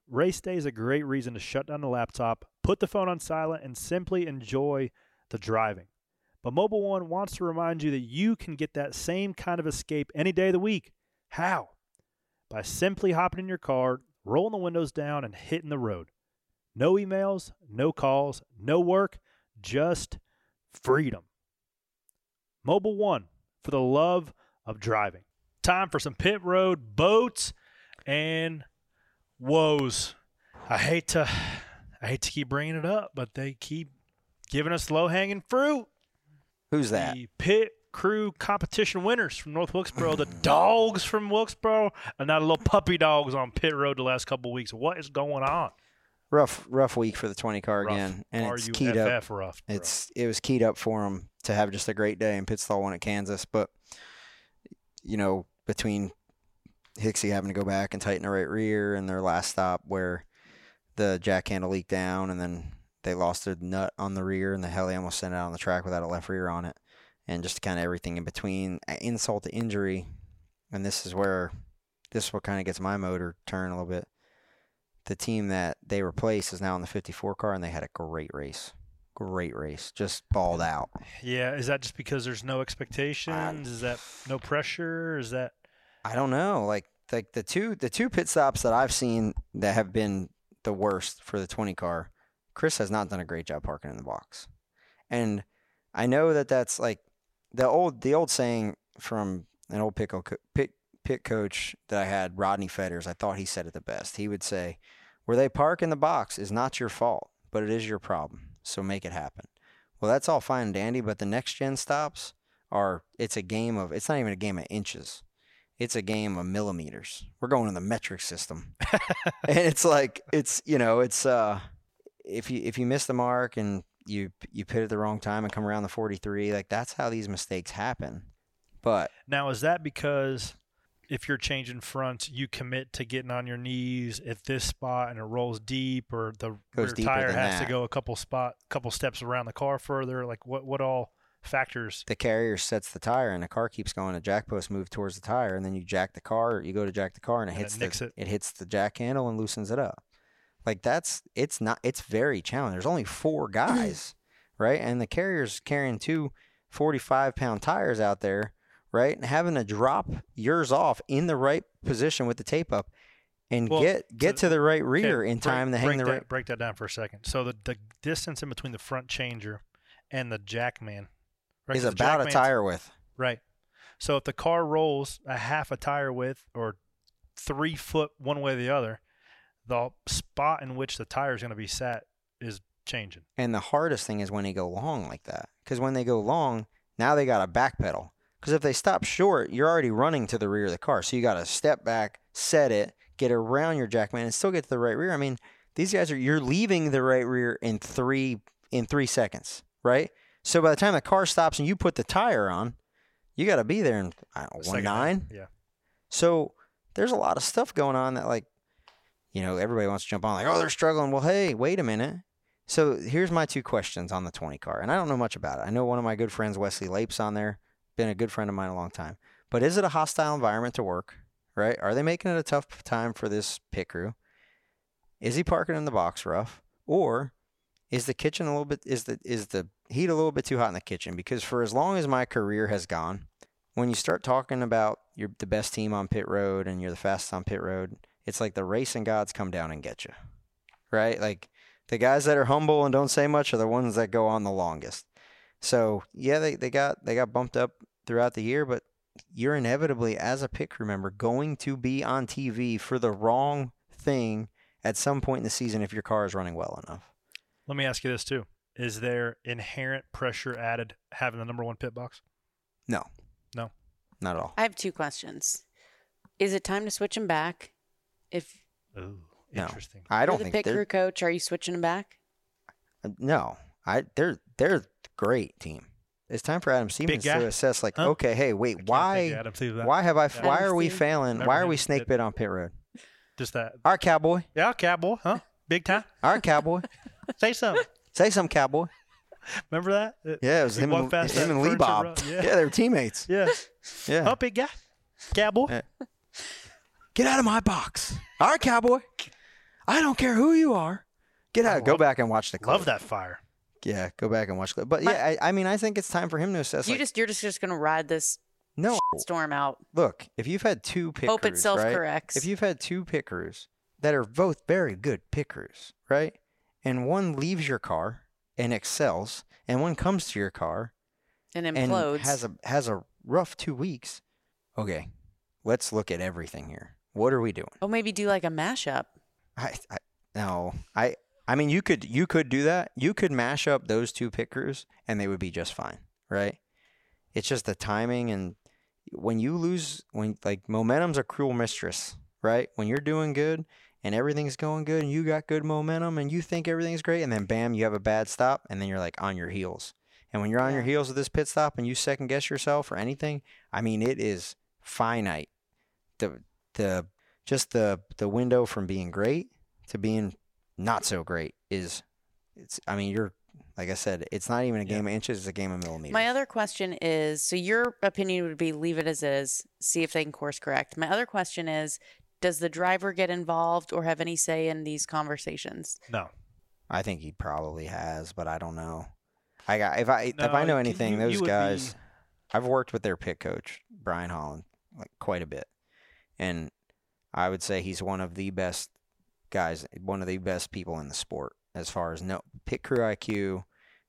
race day is a great reason to shut down the laptop, put the phone on silent, and simply enjoy the driving. But Mobil 1 wants to remind you that you can get that same kind of escape any day of the week. How? By simply hopping in your car, rolling the windows down, and hitting the road. No emails, no calls, no work, just freedom. Mobil 1 for the love of driving. Time for some pit road boats and woes. I hate to I hate to keep bringing it up, but they keep giving us low hanging fruit. Who's that? The pit crew competition winners from North Wilkesboro, the dogs from Wilkesboro, and now the little puppy dogs on pit road the last couple weeks. What is going on? Rough, rough week for the 20 car Rough. again, and it's keyed up. rough. It's it was keyed up for them to have just a great day, and Pitstall one at Kansas. But you know, between Hixie having to go back and tighten the right rear, and their last stop where the jack handle leaked down, and then they lost their nut on the rear, and the heli almost sent it out on the track without a left rear on it, and just kind of everything in between, insult to injury, and this is where this is what kind of gets my motor turn a little bit. The team that they replaced is now in the 54 car, and they had a great race. Great race, just balled out. Yeah, is that just because there's no expectations? is that no pressure? Is that I don't know. Like like the two the two pit stops that I've seen that have been the worst for the 20 car. Chris has not done a great job parking in the box, and I know that that's like the old the old saying from an old pit, co- pit pit coach that I had, Rodney Fetters. I thought he said it the best. He would say, "Where they park in the box is not your fault, but it is your problem. So make it happen." Well, that's all fine and dandy, but the next gen stops are it's a game of it's not even a game of inches. It's a game of millimeters. We're going in the metric system. [laughs] and it's like it's you know, it's uh if you if you miss the mark and you you pit at the wrong time and come around the 43, like that's how these mistakes happen. But Now, is that because if you're changing fronts, you commit to getting on your knees at this spot and it rolls deep, or the rear tire has to go a couple spot, couple steps around the car further? Like what? What all factors? the carrier sets the tire and the car keeps going. The jack post move towards the tire, and then you jack the car. You go to jack the car, and it And hits nicks the it. hits the jack handle and loosens it up. Like that's it's not it's very challenging. There's only four [clears throat] guys, right? And the carrier's carrying two 45 pound tires out there, right? And having to drop yours off in the right position with the tape up, and Well, get get to the right rear in break- time to hang break the that, right. Break that down for a second. So the the distance in between the front changer and the jackman right, Is about a tire width. Right. So if the car rolls a half a tire width or three foot one way or the other, the spot in which the tire is going to be sat is changing. And the hardest thing is when they go long like that. Because when they go long, now they got to backpedal. Because if they stop short, you're already running to the rear of the car. So you got to step back, set it, get around your jackman, and still get to the right rear. I mean, these guys are you're leaving the right rear in three in three seconds, right? So by the time the car stops and you put the tire on, you got to be there in I don't know, one nine. Yeah. So there's a lot of stuff going on that like, you know, everybody wants to jump on like, oh, they're struggling. Well, hey, wait a minute. So here's my two questions on the 20 car, and I don't know much about it. I know one of my good friends, Wesley Lapes, on there, been a good friend of mine a long time. But is it a hostile environment to work? Right? Are they making it a tough time for this pit crew? Is he parking in the box rough, or is the kitchen a little bit is the is the heat a little bit too hot in the kitchen? Because for as long as my career has gone, when you start talking about you're the best team on pit road and you're the fastest on pit road, it's like the racing gods come down and get you, right? Like the guys that are humble and don't say much are the ones that go on the longest. So yeah, they, they got they got bumped up throughout the year, but you're inevitably as a pit crew member going to be on TV for the wrong thing at some point in the season if your car is running well enough. Let me ask you this too: Is there inherent pressure added having the number one pit box? No, No. not at all. I have two questions. Is it time to switch him back? If Ooh, No. interesting. I you're don't the think pit they're crew coach, are you switching him back? Uh, no. I they're they're a great team. It's time for Adam Stevens guy? to assess like, Huh? okay, hey, wait, why of Adam Stevens. why have I Yeah. why are we Stevens? failing? Remember Why are we snake bit on pit road? Just that. All right, cowboy. Yeah, cowboy, huh? Big time. All right, cowboy. [laughs] Say something. Say some cowboy. Remember that? It- Yeah, it was we him, and, past him and Lee Bob. Yeah. Yeah. they were teammates. Yeah. Yeah. Huh, big guy. Cowboy. Yeah. Get out of my box. All right, cowboy. I don't care who you are. Get out. I go love- back and watch the clip. Love that fire. Yeah, go back and watch the clip. But My- yeah, I, I mean, I think it's time for him to assess. you like, just you're just just gonna ride this no. storm out. Look, if you've had two pit Hope it crews, right? self-corrects. If you've had two pit crews that are both very good pit crews, right? And one leaves your car and excels, and one comes to your car And and has a has a rough two weeks. Okay, let's look at everything here. What are we doing? oh, maybe do like a mashup. I, I no, I I mean you could you could do that. You could mash up those two pickers, and they would be just fine, right? It's just the timing and when you lose when like momentum's a cruel mistress, right? When you're doing good and everything's going good and you got good momentum and you think everything's great and then bam you have a bad stop and then you're like on your heels. And when you're on your heels with this pit stop and you second guess yourself or anything, I mean it is finite. The the just the the window from being great to being not so great is it's I mean you're like I said, it's not even a game of inches, it's a game of millimeters. My other question is so your opinion would be leave it as is, see if they can course correct. My other question is does the driver get involved or have any say in these conversations? No. I think he probably has, but I don't know. I got if I if I know anything, you- those you guys be- I've worked with their pit coach, Brian Holland, like quite a bit. And I would say he's one of the best guys, one of the best people in the sport as far as no pit crew IQ,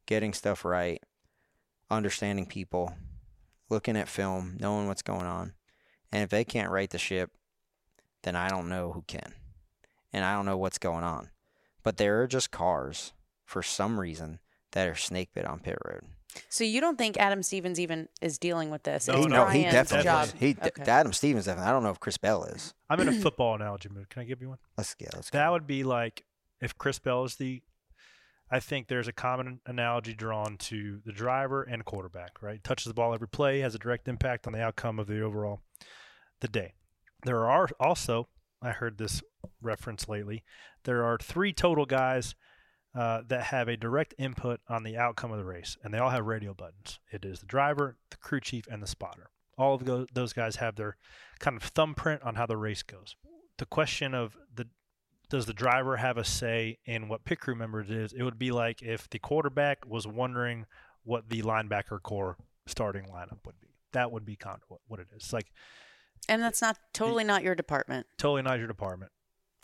getting stuff right, understanding people, looking at film, knowing what's going on. And if they can't right the ship, then I don't know who can. And I don't know what's going on. But there are just cars for some reason that are snake bit on pit road. So you don't think Adam Stevens even is dealing with this? No, It's he, no, he definitely job. is. He, Okay. Adam Stevens definitely. I don't know if Chris Bell is. I'm in a football analogy mood. Can I give you one? Let's yeah, let's go. That would be like if Chris Bell is the. I think there's a common analogy drawn to the driver and quarterback, right? Touches the ball every play, has a direct impact on the outcome of the overall the day. There are also, I heard this reference lately, there are three total guys uh, that have a direct input on the outcome of the race, and they all have radio buttons. It is the driver, the crew chief, and the spotter. All of those guys have their kind of thumbprint on how the race goes. The question of the does the driver have a say in what pit crew member it is? It would be like if the quarterback was wondering what the linebacker core starting lineup would be. That would be kind of what, it is. It's like And that's not totally not your department. totally not your department.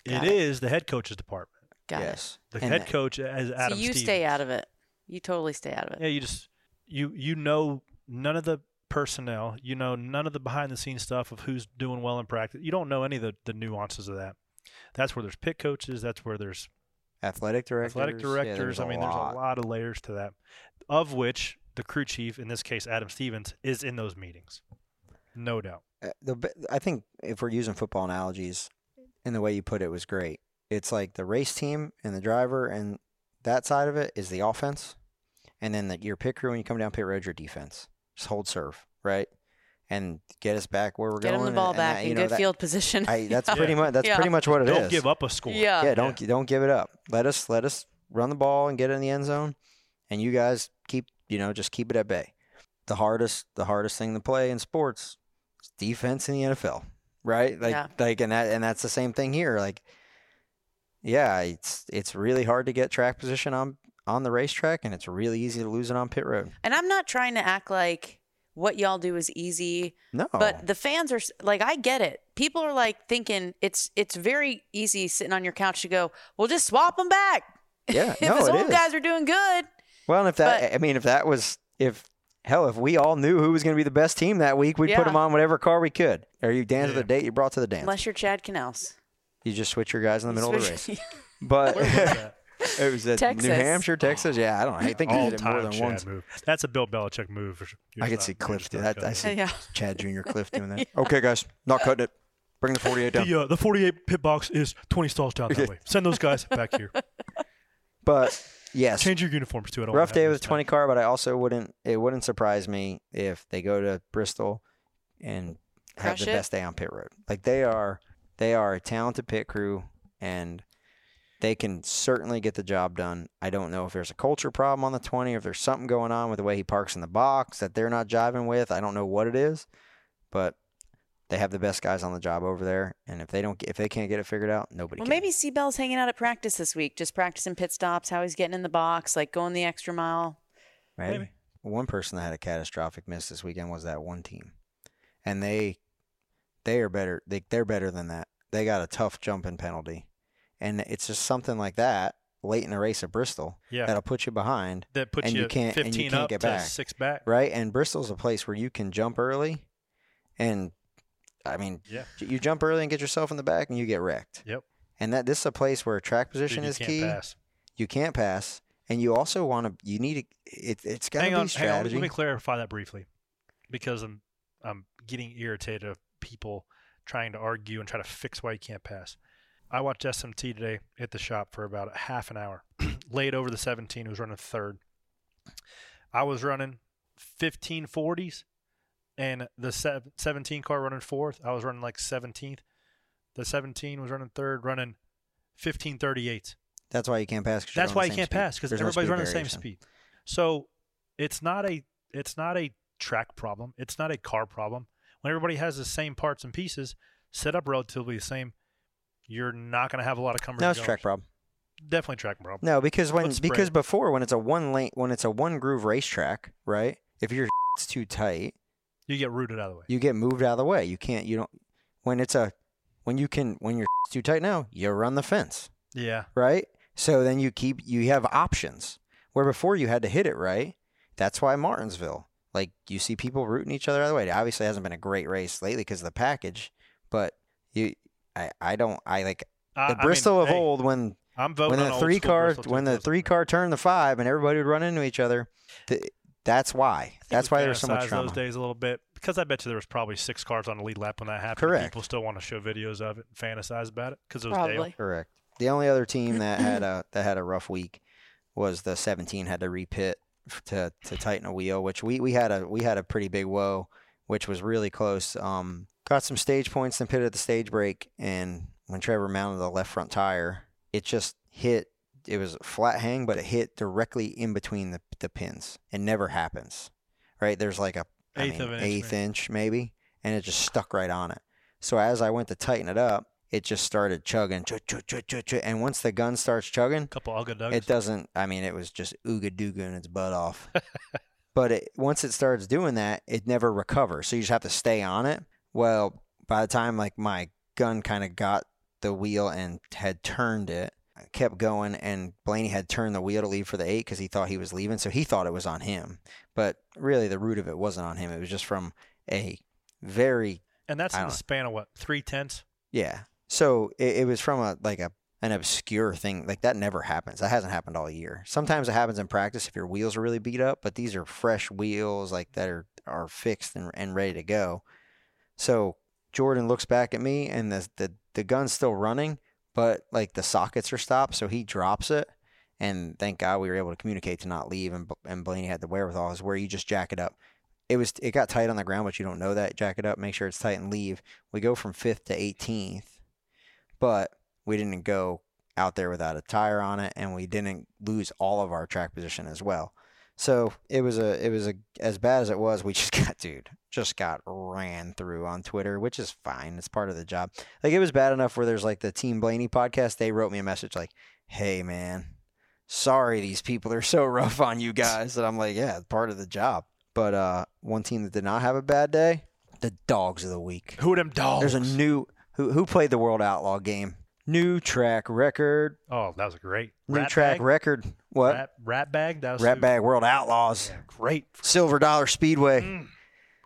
Got it it. is the head coach's department. Got yes. The And head that- coach as. Adam so you stay out of it. You totally stay out of it. Yeah, you just you you know none of the personnel. You know none of the behind the scenes stuff of who's doing well in practice. You don't know any of the, the nuances of that. That's where there's pit coaches. That's where there's Athletic directors. athletic directors. there's I mean, lot. there's a lot of layers to that, of which the crew chief, in this case Adam Stevens, is in those meetings, no doubt. Uh, the I think if we're using football analogies, and the way you put it was great. It's like the race team and the driver, and that side of it is the offense, and then the, your pit crew when you come down pit road, your defense. Just hold serve, right, and get us back where we're Get going. him the ball and back that- in know, good that- field position. I, [laughs] that's Yeah. pretty much that's Yeah. pretty much what it is. Don't give up a score. Yeah. Yeah, don't don't give it up. Let us let us run the ball and get in the end zone, and you guys keep you know just keep it at bay. The hardest the hardest thing to play in sports is defense in the NFL, right? Like Yeah. like and that and that's the same thing here. Like, yeah, it's it's really hard to get track position on on the racetrack, and it's really easy to lose it on pit road. And I'm not trying to act like what y'all do is easy, No, but the fans are like, I get it. People are like thinking it's it's very easy sitting on your couch to go, well, just swap them back. Yeah, [laughs] if no, his old is. guys are doing good, well, and if that but- I mean if that was if. Hell, if we all knew who was going to be the best team that week, we'd put them on whatever car we could. Or you dance to Yeah. the date you brought to the dance. unless you're Chad Knaus. You just switch your guys in the middle of the race. [laughs] But Where was that? [laughs] it was at Texas. New Hampshire, Texas. Yeah, I don't know. I think he did it more than Chad once. move. That's a Bill Belichick move. For sure. I You're could see you're Cliff do that. I see. Yeah. Chad Jr. Cliff doing that. [laughs] Okay, guys, not cutting it. Bring the 48 down. The uh, the 48 pit box is 20 stalls down that way. Send those guys back here. But yes, Change your uniforms too. I don't rough day with this 20 car, but I also wouldn't. It wouldn't surprise me if they go to Bristol and have Crush the it? best day on pit road. Like they are, they are a talented pit crew, and they can certainly get the job done. I don't know if there's a culture problem on the 20, or if there's something going on with the way he parks in the box that they're not jiving with. I don't know what it is, but they have the best guys on the job over there, and if they don't, if they can't get it figured out, nobody Well, can. maybe C. Bell's hanging out at practice this week, just practicing pit stops, how he's getting in the box, like going the extra mile. Right? Maybe. One person that had a catastrophic miss this weekend was that one team, and they they are better. They they're better than that. They got a tough jumping penalty, and it's just something like that late in the race at Bristol Yeah. that'll put you behind, That puts and you, you can't- and you can't up get back. six back. right? And Bristol's a place where you can jump early, and I mean, Yeah. you jump early and get yourself in the back, and you get wrecked. Yep. And that this is a place where track position Dude, you is can't key. pass. You can't pass, and you also want to. You need to. It, it's got to be on, hang on. strategy. Let me clarify that briefly, because I'm I'm getting irritated of people trying to argue and try to fix why you can't pass. I watched SMT today at the shop for about a half an hour. [clears throat] Laid over the 17, who was running third. I was running 1540s, and the sev- 17 car running fourth. I was running like 17th. The 17 was running third, running 1538. That's why you can't pass. That's why you can't speed. pass because no everybody's speed running the same speed. So it's not a it's not a track problem. It's not a car problem. When everybody has the same parts and pieces set up relatively the same, you're not going to have a lot of comers. No, it's a track problem. Definitely track problem. No, because when because before when it's a one lane when it's a one groove racetrack, right? If your [laughs] it's too tight, You get rooted out of the way. you get moved out of the way. You can't. You don't. When it's a when you can when your [laughs] too tight now, you run the fence, Yeah. right? So then you keep you have options where before you had to hit it right. That's why Martinsville, like you see people rooting each other out of the way. It obviously hasn't been a great race lately because of the package, but you, I, I don't, I like I- the I mean, Bristol of hey, old when I'm voting when the three car when the 2000. three car turned the five and everybody would run into each other. Th- that's why. That's we why there's so much fantasize drama. those days a little bit because I bet you there was probably six cars on the lead lap when that happened. Correct. People still want to show videos of it and fantasize about it because it was Dale. Correct. The only other team that had a that had a rough week was the 17 had to repit to to tighten a wheel, which we we had a we had a pretty big woe, which was really close. Um, got some stage points, then pitted at the stage break, and when Trevor mounted the left front tire, it just hit. It was a flat hang, but it hit directly in between the the pins. It never happens, right? There's like a Eighth mean, of an inch, eighth maybe. inch maybe, and it just stuck right on it. So as I went to tighten it up, it just started chugging, chug, chug, chug, and once the gun starts chugging, couple it doesn't. I mean, it was just ooga dooga its butt off. [laughs] but it, once it starts doing that, it never recovers. So you just have to stay on it. Well, by the time like my gun kind of got the wheel and had turned it, I kept going, and Blaney had turned the wheel to leave for the eight because he thought he was leaving. So he thought it was on him, but really the root of it wasn't on him. It was just from a very and that's in the span of what three tenths. yeah. So it, it was from a like a an obscure thing like that never happens. That hasn't happened all year. Sometimes it happens in practice if your wheels are really beat up, but these are fresh wheels like that are are fixed and, and ready to go. So Jordan looks back at me and the the the gun's still running, but like the sockets are stopped, so he drops it. And thank God we were able to communicate to not leave, and and Blaney had the wherewithal. Is where you just jack it up. It was it got tight on the ground, but you don't know that. Jack it up, make sure it's tight, and leave. We go from fifth to 18th, but we didn't go out there without a tire on it, and we didn't lose all of our track position as well. So it was a it was a as bad as it was. We [laughs] just got dude just got ran through on Twitter, which is fine. It's part of the job. Like it was bad enough where there's like the Team Blaney podcast. They wrote me a message like, "Hey man, sorry these people are so [laughs] rough on you guys." And I'm like, "Yeah, part of the job." But uh, one team that did not have a bad day, the Dogs of the Week. Who them dogs? There's a new who who played the World Outlaw game. New track record. Oh, that was a great New rat track bag? record. What? Rat, rat bag. That was Rat who- Bag World Outlaws. Yeah, great. Silver Dollar Speedway. Mm.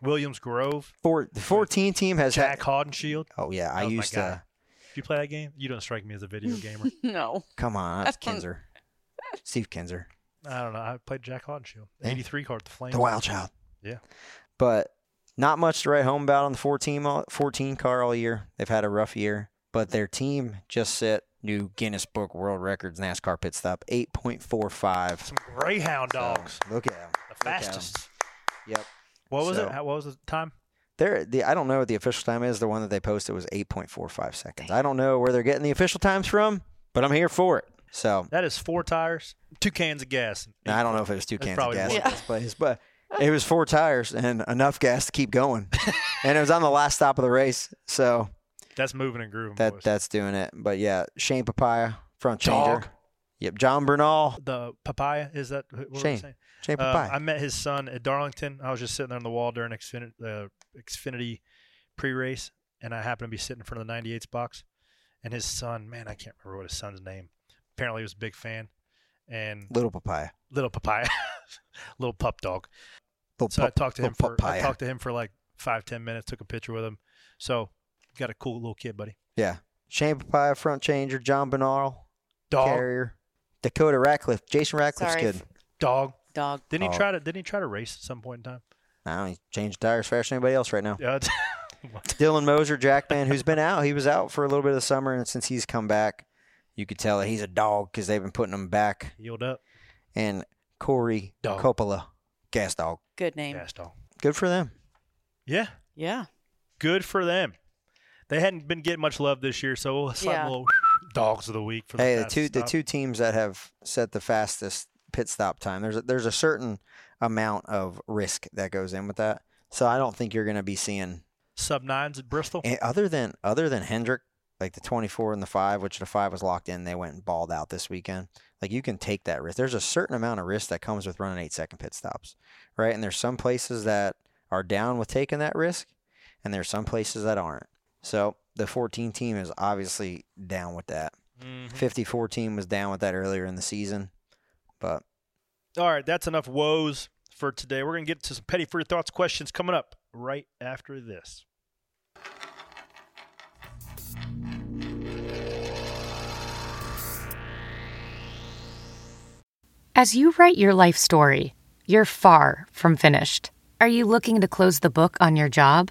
Williams Grove. Four, the 14 team has Jack had. Hodenshield. Oh yeah, I was used to. Did you play that game? You don't strike me as a video [laughs] gamer. no. Come on, that's Kinser. Steve Kinser, I don't know. I played Jac Haudenschild. Yeah. 83 car with the Flames. the Wild Child. Yeah. But Not much to write home about on the 14, 14 car all year. They've had a rough year, but their team just set new Guinness Book World Records NASCAR pit stop 8.45. Some Greyhound dogs, So, look at them. the fastest. Yep. What was So- it? How, what was the time? They're, the I don't know what the official time is. The one that they posted was 8.45 seconds. I don't know where they're getting the official times from, but I'm here for it. So That is four tires, two cans of gas. now, I don't know if it was two That's cans of gas more. at this place, but it was four tires and enough gas to keep going. [laughs] and it was on the last stop of the race. So That's moving and grooving. that boys. that's doing it. But yeah, Shane Papaya, front changer. Dog. Yep, John Bernal. the papaya is that what Shane. saying? Shane Uh, Papaya. I met his son at Darlington. I was just sitting there on the wall during Xfinity, uh, Xfinity pre-race, and I happened to be sitting in front of the 98s box. And his son, man, I can't remember what his son's name. Apparently, he was a big fan. And Little Papaya. little papaya, [laughs] little pup dog. Little So I talked to him little for I talked to him for like five ten minutes. Took a picture with him. So got a cool little kid, buddy. Yeah. Shane Papaya, front changer. John Bernal, Dog, carrier. Dakota Ratcliff. Jason Ratcliff's Sorry, good. dog. dog. Didn't he try to? Didn't he try to race at some point in time? Now he changed tires faster than anybody else right now. Yeah. [laughs] Dylan Moser, Jackman, who's been out. He was out for a little bit of the summer, and since he's come back, you could tell that he's a dog because they've been putting him back. Healed up. And Corey Dog. Coppola, gas dog. Good name. Gas dog. Good for them. Yeah. Yeah. Good for them. They hadn't been getting much love this year, so it's like Yeah. a little dogs of the week for the Hey, the fastest two the two teams that have set the fastest pit stop time. There's a, there's a certain amount of risk that goes in with that. So I don't think you're going to be seeing sub nines at Bristol. and other than other than Hendrick, like the 24 and the five, which the five was locked in, they went and balled out this weekend. Like you can take that risk. There's a certain amount of risk that comes with running eight second pit stops, right? And there's some places that are down with taking that risk, and there's some places that aren't. So the 14 team is obviously down with that. Mhm. 54 team was down with that earlier in the season, but All right, that's enough woes for today. We're gonna get to some Penny for your Thoughts questions coming up right after this. As you write your life story, you're far from finished. Are you looking to close the book on your job?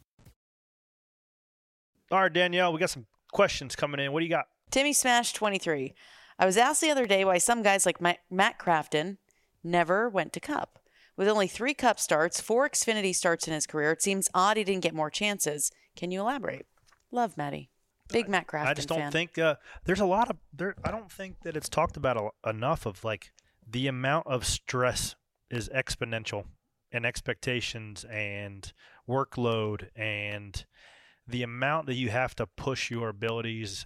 All right, Danielle, we got some questions coming in. What do you got? Timmy Smash 23. I was asked the other day why some guys like Matt Crafton never went to Cup. With only three Cup starts, four Xfinity starts in his career, it seems odd he didn't get more chances. Can you elaborate? Love Matty. Big Matt Crafton I just don't fan. think uh, there's a lot of there. I don't think that it's talked about a, enough of like the amount of stress is exponential, and expectations and workload and the amount that you have to push your abilities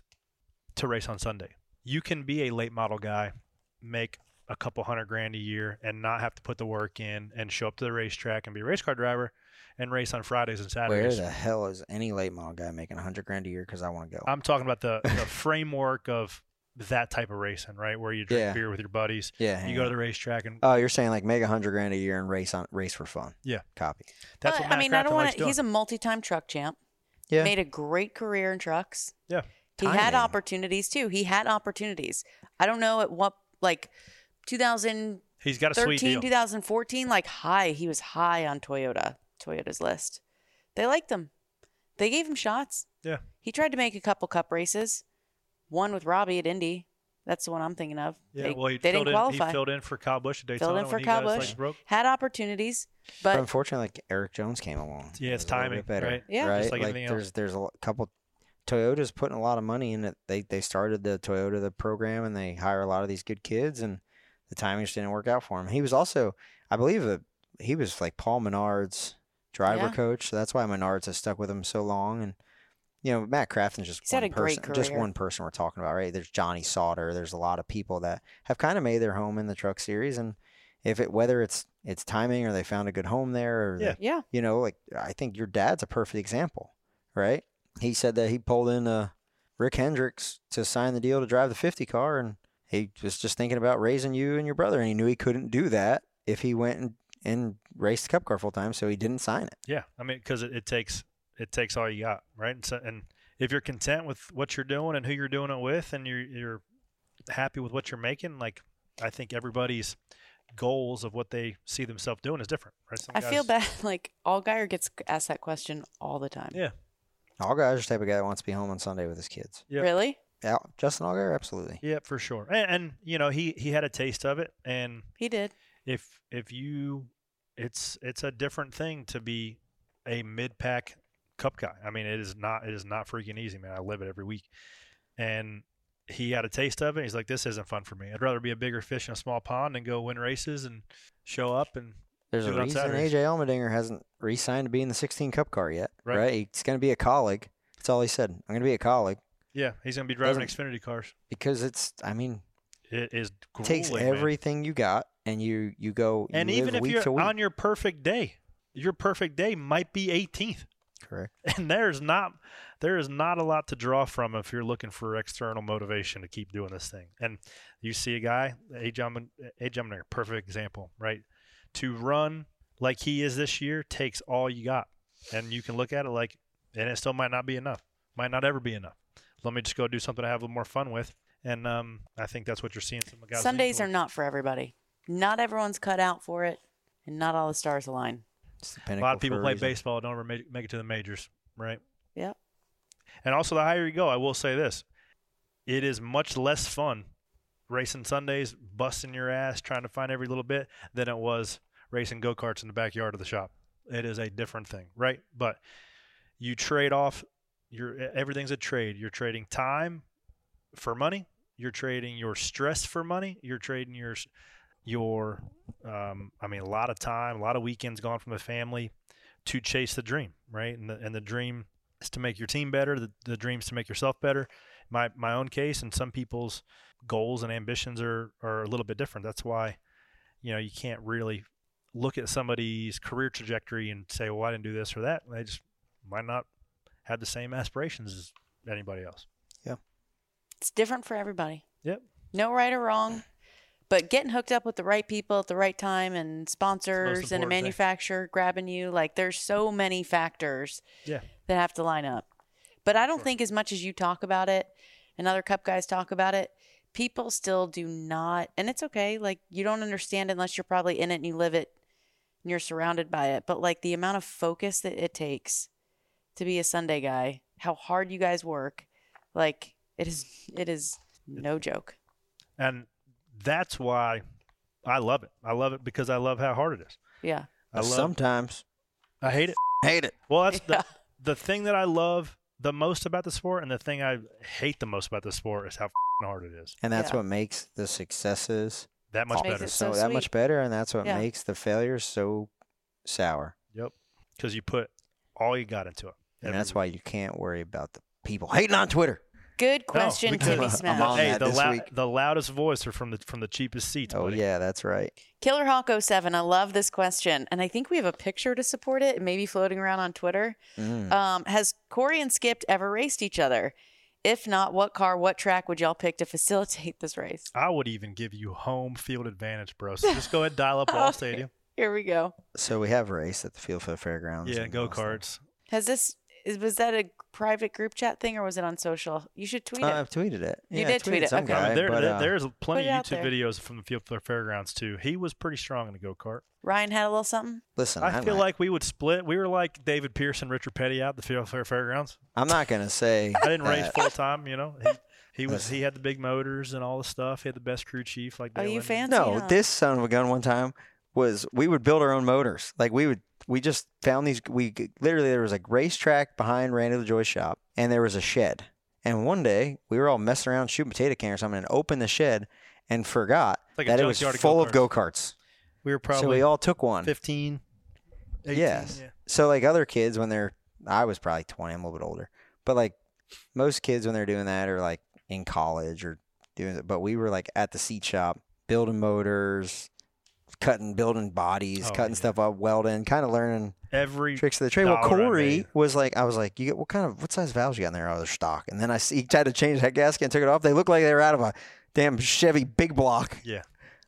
to race on Sunday. You can be a late model guy, make a couple hundred grand a year, and not have to put the work in and show up to the racetrack and be a race car driver and race on Fridays and Saturdays. where the hell is any late model guy making a 100 grand a year because I want to go? I'm talking about the, [laughs] the framework of that type of racing, right? Where you drink Yeah. beer with your buddies. Yeah, You go to the racetrack and Oh, you're saying like make a hundred grand a year and race on race for fun? Yeah. Copy. that's Well, what Matt I mean, I don't want to. He's a multi-time truck champ. Yeah. Made a great career in trucks. Yeah. He had opportunities too. He had opportunities. I don't know at what like 2000 He's got a sweet deal. 2014, like high. He was high on Toyota, Toyota's list. They liked him. They gave him shots. Yeah. He tried to make a couple cup races. One with Robbie at Indy. That's the one I'm thinking of. Yeah, they, well, he they filled didn't in. qualify. He filled in for Kyle Busch at Daytona Filled in for he Kyle Busch. legs broke. Had opportunities, But but unfortunately, like Erik Jones came along. Yeah, it's It was a little timing, bit better, right? Yeah. right. Just like anything else. there's there's a couple. Toyota's putting a lot of money in it. They they started the Toyota the program and they hire a lot of these good kids and the timing just didn't work out for him. He was also, I believe, a, he was like Paul Menard's driver Yeah. coach. So that's why Menards has stuck with him so long. And you know, Matt Crafton's just He's one had a great person. Just one person we're talking about, right? There's Johnny Sauter. There's a lot of people that have kind of made their home in the truck series and if it whether it's it's timing or they found a good home there or Yeah. the- Yeah. you know, like I think your dad's a perfect example, right? He said that he pulled in uh, Rick Hendricks to sign the deal to drive the 50 car, and he was just thinking about raising you and your brother, and he knew he couldn't do that if he went and, and raced the Cup car full time, so he didn't sign it. Yeah, I mean, because it, it takes it takes all you got, right? And, so, and if you're content with what you're doing and who you're doing it with, and you're you're happy with what you're making, like I think everybody's goals of what they see themselves doing is different, right? Some I feel bad. [laughs] Like Allgaier gets asked that question all the time. Yeah, All guys are the type of guy that wants to be home on Sunday with his kids. Yeah. Really? Yeah, Justin Allgaier, absolutely. yeah, for sure. And, and you know, he he had a taste of it, and He did. if if you, it's it's a different thing to be a mid pack cup guy. I mean, it is not it is not freaking easy, man. I live it every week, and he had a taste of it. He's like, this isn't fun for me. I'd rather be a bigger fish in a small pond and go win races and show up and There's a reason AJ Allmendinger hasn't re-signed to be in the 16 Cup car yet, Right. right? He's going to be a colleague. That's all he said. I'm going to be a colleague Yeah, he's gonna be driving Doesn't- Xfinity cars. because it's. I mean, It is it takes grueling, man. everything you got, and you you go. You And even if you're on your perfect day, your perfect day might be 18th. Correct. [laughs] and there's not there is not a lot to draw from if you're looking for external motivation to keep doing this thing. And you see a guy, A. John, A. John, perfect example, right? To run like he is this year takes all you got, and you can look at it like, and it still might not be enough, might not ever be enough. Let me just go do something I have a little more fun with, and um, I think that's what you're seeing some guys. lean Sundays are not for everybody. Not everyone's cut out for it, and not all the stars align. It's the A lot of people play reason. baseball don't ever make, make it to the majors, right? Yeah. And also, the higher you go, I will say this: it is much less fun racing Sundays, busting your ass, trying to find every little bit, than it was racing go karts in the backyard of the shop. It is a different thing, right? But you trade off your everything's a trade. You're trading time for money. You're trading your stress for money. You're trading your your um, I mean a lot of time, a lot of weekends gone from the family to chase the dream, right? And the, and the dream is to make your team better. The, the dream is to make yourself better. My my own case and some people's goals and ambitions are are a little bit different. That's why you know you can't really look at somebody's career trajectory and say, well, I didn't do this or that. They just might not have the same aspirations as anybody else. Yeah. It's different for everybody. Yep. No right or wrong, but getting hooked up with the right people at the right time and sponsors and a important thing. manufacturer grabbing you, like there's so many factors Yeah. that have to line up. But I don't think as much as you talk about it and other cup guys talk about it, people still do not and it's okay. Like you don't understand unless you're probably in it and you live it and you're surrounded by it. But like the amount of focus that it takes to be a Sunday guy, how hard you guys work, like it is it is no joke. And that's why I love it. I love it because I love how hard it is. Yeah. I love Sometimes I hate it. hate it. Well, that's [laughs] Yeah. the the thing that I love the most about the sport, and the thing I hate the most about the sport is how hard it is. And that's Yeah. what makes the successes That much better. it so that much better, and that's what Yeah. makes the failures so sour. Yep. Because you put all you got into it. And that's week. why you can't worry about the people hating on Twitter. Good question, because- Timmy I'm on hey, that the, this lou- week. the loudest voice are from the from the cheapest seats. Oh buddy. yeah, that's right. Killer Hawk 07, I love this question. And I think we have a picture to support it, maybe floating around on Twitter. Mm. Um, has Corey and Skip ever raced each other? If not, what car, what track would y'all pick to facilitate this race? I would even give you home field advantage, bro. So just go ahead and dial up [laughs] Wall Okay. Stadium. Here we go. So we have raced at the Field for the Fairgrounds. Yeah, go all karts. Has this, is, was that a private group chat thing or was it on social? You should tweet Uh, it. I've tweeted it. You Yeah, did tweet it, okay. Guy, there, but, there- uh, there's plenty of YouTube there. videos from the Field for the Fairgrounds too. He was pretty strong in the go kart. Ryan had a little something. listen, I I'm feel not, like we would split. We were like David Pearson, Richard Petty out at the Field for the Fairgrounds. I'm not gonna say [laughs] I didn't race full time, you know. He, he was he had the big motors and all the stuff. He had the best crew chief like Oh, Dale you Inman. fancy? No, huh? this son of a gun one time was we would build our own motors. Like we would, we just found these. We literally there was a racetrack behind Randy LaJoie's shop, and there was a shed. And one day we were all messing around shooting potato can or something, and opened the shed and forgot Like that it was full of go go-karts. We were probably So we all took one. 15, 18. Yes. Yeah. So like other kids when they're, I was probably 20, I'm a little bit older, but like most kids when they're doing that are like in college or doing it. But we were like at the seat shop building motors, cutting, building bodies, Oh, cutting yeah. stuff up, welding, kind of learning Every tricks of the trade. Well, Corey was like, I was like, you get what kind of what size valves you got in there? Oh, they're stock. And then I see, he tried to change that gasket and took it off. They looked like they were out of a damn Chevy big block. Yeah.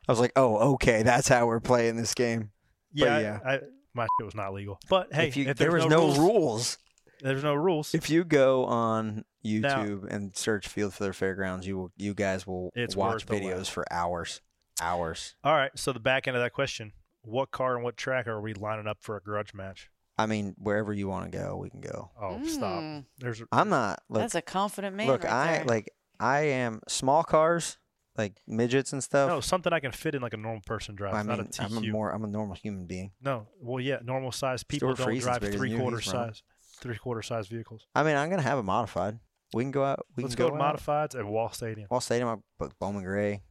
I was like, oh, okay, that's how we're playing this game. Yeah, I- yeah. I, my shit was not legal. But hey, if you, if there was no rules, rules. there's no rules. If you go on Now- YouTube and search Field for the Fairgrounds, you will, you guys will It's watch videos for hours, hours. All right, so the back end of that question: What car and what track are we lining up for a grudge match? I mean, wherever you want to go, we can go. Oh, stop! Mm. There's I'm not. Look, That's a confident man. look, right I there. like. I am small cars, like midgets and stuff. no something I can fit in like a normal person drives, I not mean, a I'm a more. I'm a normal human being. no, well, yeah, normal size people Stewart don't drive three quarter he's wrong. size, three quarter size vehicles. I mean, I'm gonna have a modified. We can go out. We Let's can go, to out. modifieds at Wall Stadium. Wall Stadium, I booked Bowman Gray.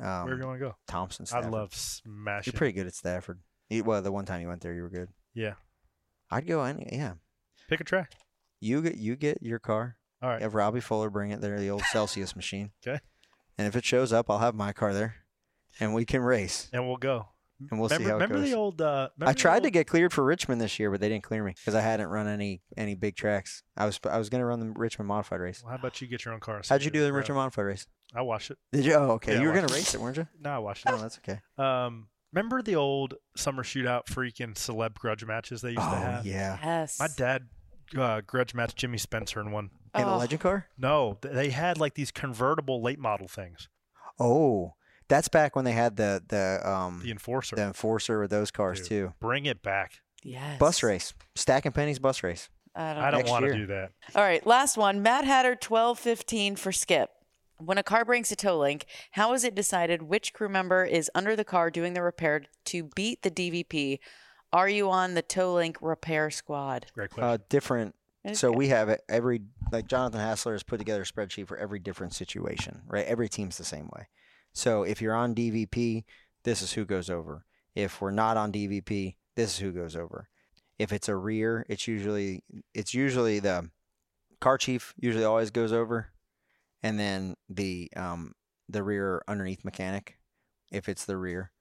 Um, Where are you going to go? Thompson. Stafford. love smashing. You're pretty good at Stafford. You, well, the one time you went there, you were good. Yeah, I'd go any. Yeah. pick a track. You get you get your car. All right. Have Robbie Fuller bring it there, the old Celsius machine. [laughs] Okay. And if it shows up, I'll have my car there, and we can race, and we'll go. and we'll remember, see how it remember the old? Uh, remember I tried to get cleared for Richmond this year, but they didn't clear me because I hadn't run any any big tracks. I was I was gonna run the Richmond modified race. Well, how about you get your own car? How'd you do to the? Richmond modified race? I watched it. Did you? Oh, okay. Yeah, I you were gonna it. race it, weren't you? No, I watched No, it. that's okay. Um, remember the old summer shootout freaking celeb grudge matches they used to Oh have? yeah. yes. My dad uh, grudge matched Jimmy Spencer in one. In a Oh. legend car? No, they had like these convertible late model things. Oh, that's back when they had the the um The Enforcer. the enforcer with those cars Dude, too. Bring it back. Yes. Bus race, stacking pennies bus race. I don't I don't want to do that. All right, last one. Matt Hatter, twelve fifteen for Skip. When a car breaks a tow link, how is it decided which crew member is under the car doing the repair to beat the DVP? Are you on the tow link repair squad? Great question. Uh, different. So we have it every like Jonathan Hassler has put together a spreadsheet for every different situation, right? Every team's the same way. So if you're on DVP, this is who goes over. If we're not on DVP, this is who goes over. If it's a rear, it's usually it's usually the car chief usually always goes over, and then the um the rear underneath mechanic, if it's the rear,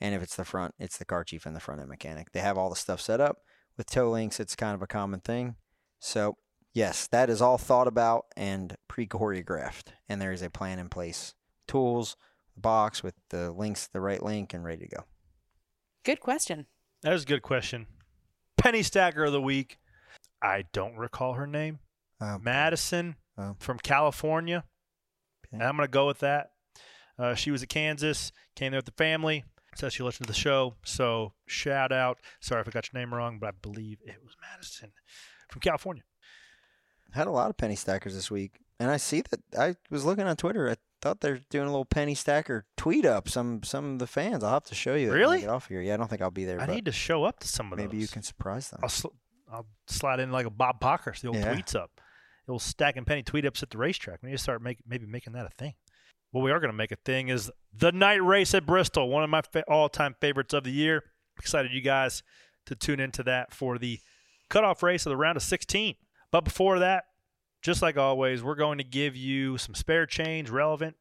and if it's the front, it's the car chief and the front end mechanic. They have all the stuff set up with tow links. It's kind of a common thing. So yes, that is all thought about and pre-choreographed, and there is a plan in place. Tools, box with the links, the right link, and ready to go. Good question. That is a good question. Penny Stacker of the Week. I don't recall her name. Um, Madison Oh. from California. Okay. And I'm going to go with that. Uh, she was at Kansas, came there with the family, says she listened to the show. So shout out. Sorry if I got your name wrong, but I believe it was Madison from California. Had a lot of penny stackers this week, and I see that I was looking on Twitter. I thought they're doing a little penny stacker tweet up. Some some of the fans. I'll have to show you. Really? Get off here. Yeah, I don't think I'll be there. I need to show up to some of those. maybe you can surprise them. I'll, sl- I'll slide in like a Bob Pockrass, the old Yeah. tweets up. Old stack and penny tweet ups at the racetrack. We need to start make, maybe making that a thing. What we are going to make a thing is the night race at Bristol, one of my fa- all time favorites of the year. Excited you guys to tune into that for the cutoff race of the round of 16. But before that, just like always, we're going to give you some spare change relevant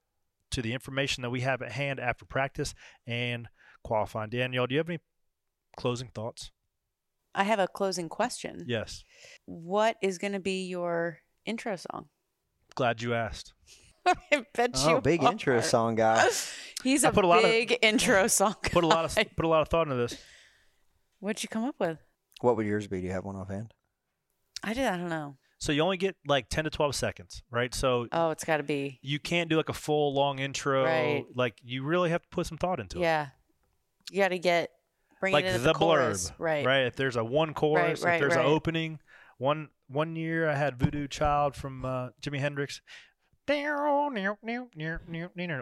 to the information that we have at hand after practice and qualifying. Danielle, do you have any closing thoughts? I have a closing question. Yes. What is going to be your intro song? Glad you asked. [laughs] I bet oh, you. Oh, big intro song guy. [laughs] He's I a, put a lot of- big intro song. Put a lot of [laughs] put a lot of thought into this. What'd you come up with? What would yours be? Do you have one offhand? I did. I don't know. So you only get like 10 to 12 seconds, right? So Oh, it's got to be. you can't do like a full long intro. Right. Like you really have to put some thought into it. Yeah. You got to get bring Like it in the, the chorus. blurb, Right. Right. If there's a one chorus, right, if there's right. an opening, one one year I had Voodoo Child from uh, Jimi Hendrix,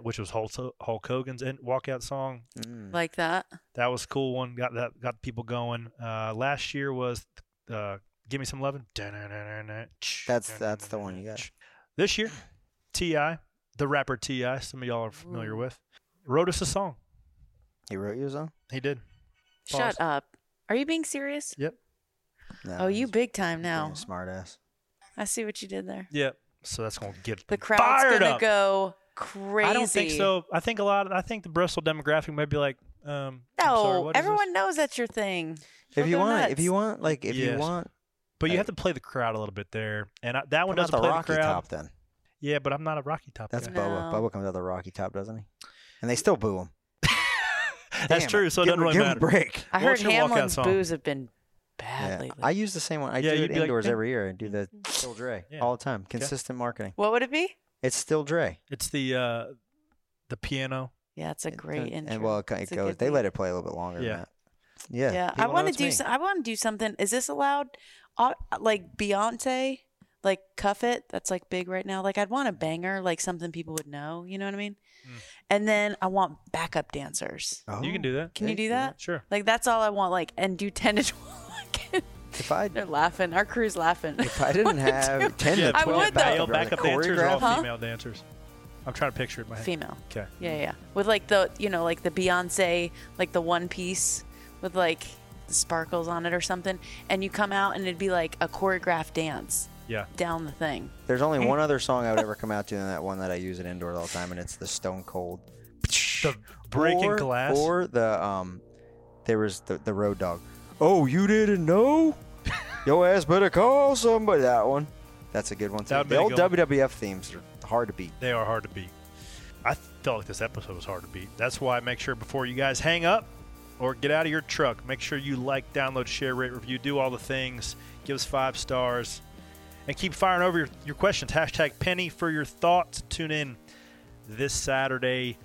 which was Hulk, Hulk Hogan's walkout song. Mm. Like that. That was a cool one. Got that got people going. Uh, last year was uh, "Give Me Some Lovin'." That's that's the one you got. This year, T.I., the rapper T.I., some of y'all are familiar Ooh. with, wrote us a song. He wrote you a song? He did. Shut up. Are you being serious? Yep. No, oh, you big time now. Smartass. I see what you did there. Yep. So that's gonna get The crowd's fired gonna up. go crazy. I don't think so. I think a lot. Of, I think the Bristol demographic might be like, Um, I'm sorry, No, what is this? everyone knows that's your thing. If you Go want, if you want, like, if you want, But you Hey. have to play the crowd a little bit there, and I, that one doesn't the play Rocky the crowd. Top then. Yeah, but I'm not a Rocky Top That's guy. Bubba. No. Bubba comes out the Rocky Top, doesn't he? And they still boo him. [laughs] That's Damn true. So it give, doesn't really give him matter. a break. I What's heard your walkout Hamlin's song? boos have been bad Yeah. lately. I use the same one. I Yeah, do it be like, indoors "Yeah." every year. I do the Still Dre Yeah. all the time. Consistent marketing. what would it be? It's Still Dre. It's the uh, the piano. Yeah, it's a great and, intro. and well, it, It's it goes. They beat. let it play a little bit longer. Yeah. Than that. Yeah. Yeah, I want to do. So, I want to do something. Is this allowed? Uh, like Beyonce, like Cuff It. That's like big right now. Like I'd want a banger, like something people would know. You know what I mean? Mm. And then I want backup dancers. Oh, You can do that. Can you do that? Sure. Like that's all I want. Like and do ten to [laughs] twelve. If I They're laughing. Our crew's laughing. if I didn't [laughs] have ten Yeah, to I twelve would, though. male backup, backup dancers or all Huh? female dancers. I'm trying to picture it in my head. Female. Okay. Yeah, yeah. With like the you know like the Beyonce like the one piece with like the sparkles on it or something, and you come out and it'd be like a choreographed dance Yeah. down the thing. There's only [laughs] one other song I would ever come out to, and that one that I use it indoors all the time, and it's the Stone Cold. The breaking or, glass. Or the um, there was the the Road Dog. Oh, you didn't know? [laughs] Your ass better call somebody. That one. That's a good one too. That would be The old good WWF themes are hard to beat. They are hard to beat. I felt like this episode was hard to beat. That's why I make sure before you guys hang up or get out of your truck, make sure you like, download, share, rate, review, do all the things. Give us five stars. And keep firing over your, your questions. Hashtag penny for your thoughts. Tune in this Saturday,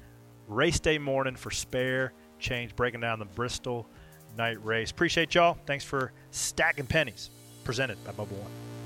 race day morning for spare change, breaking down the Bristol night race. Appreciate y'all. Thanks for stacking pennies. Presented by Mobil 1.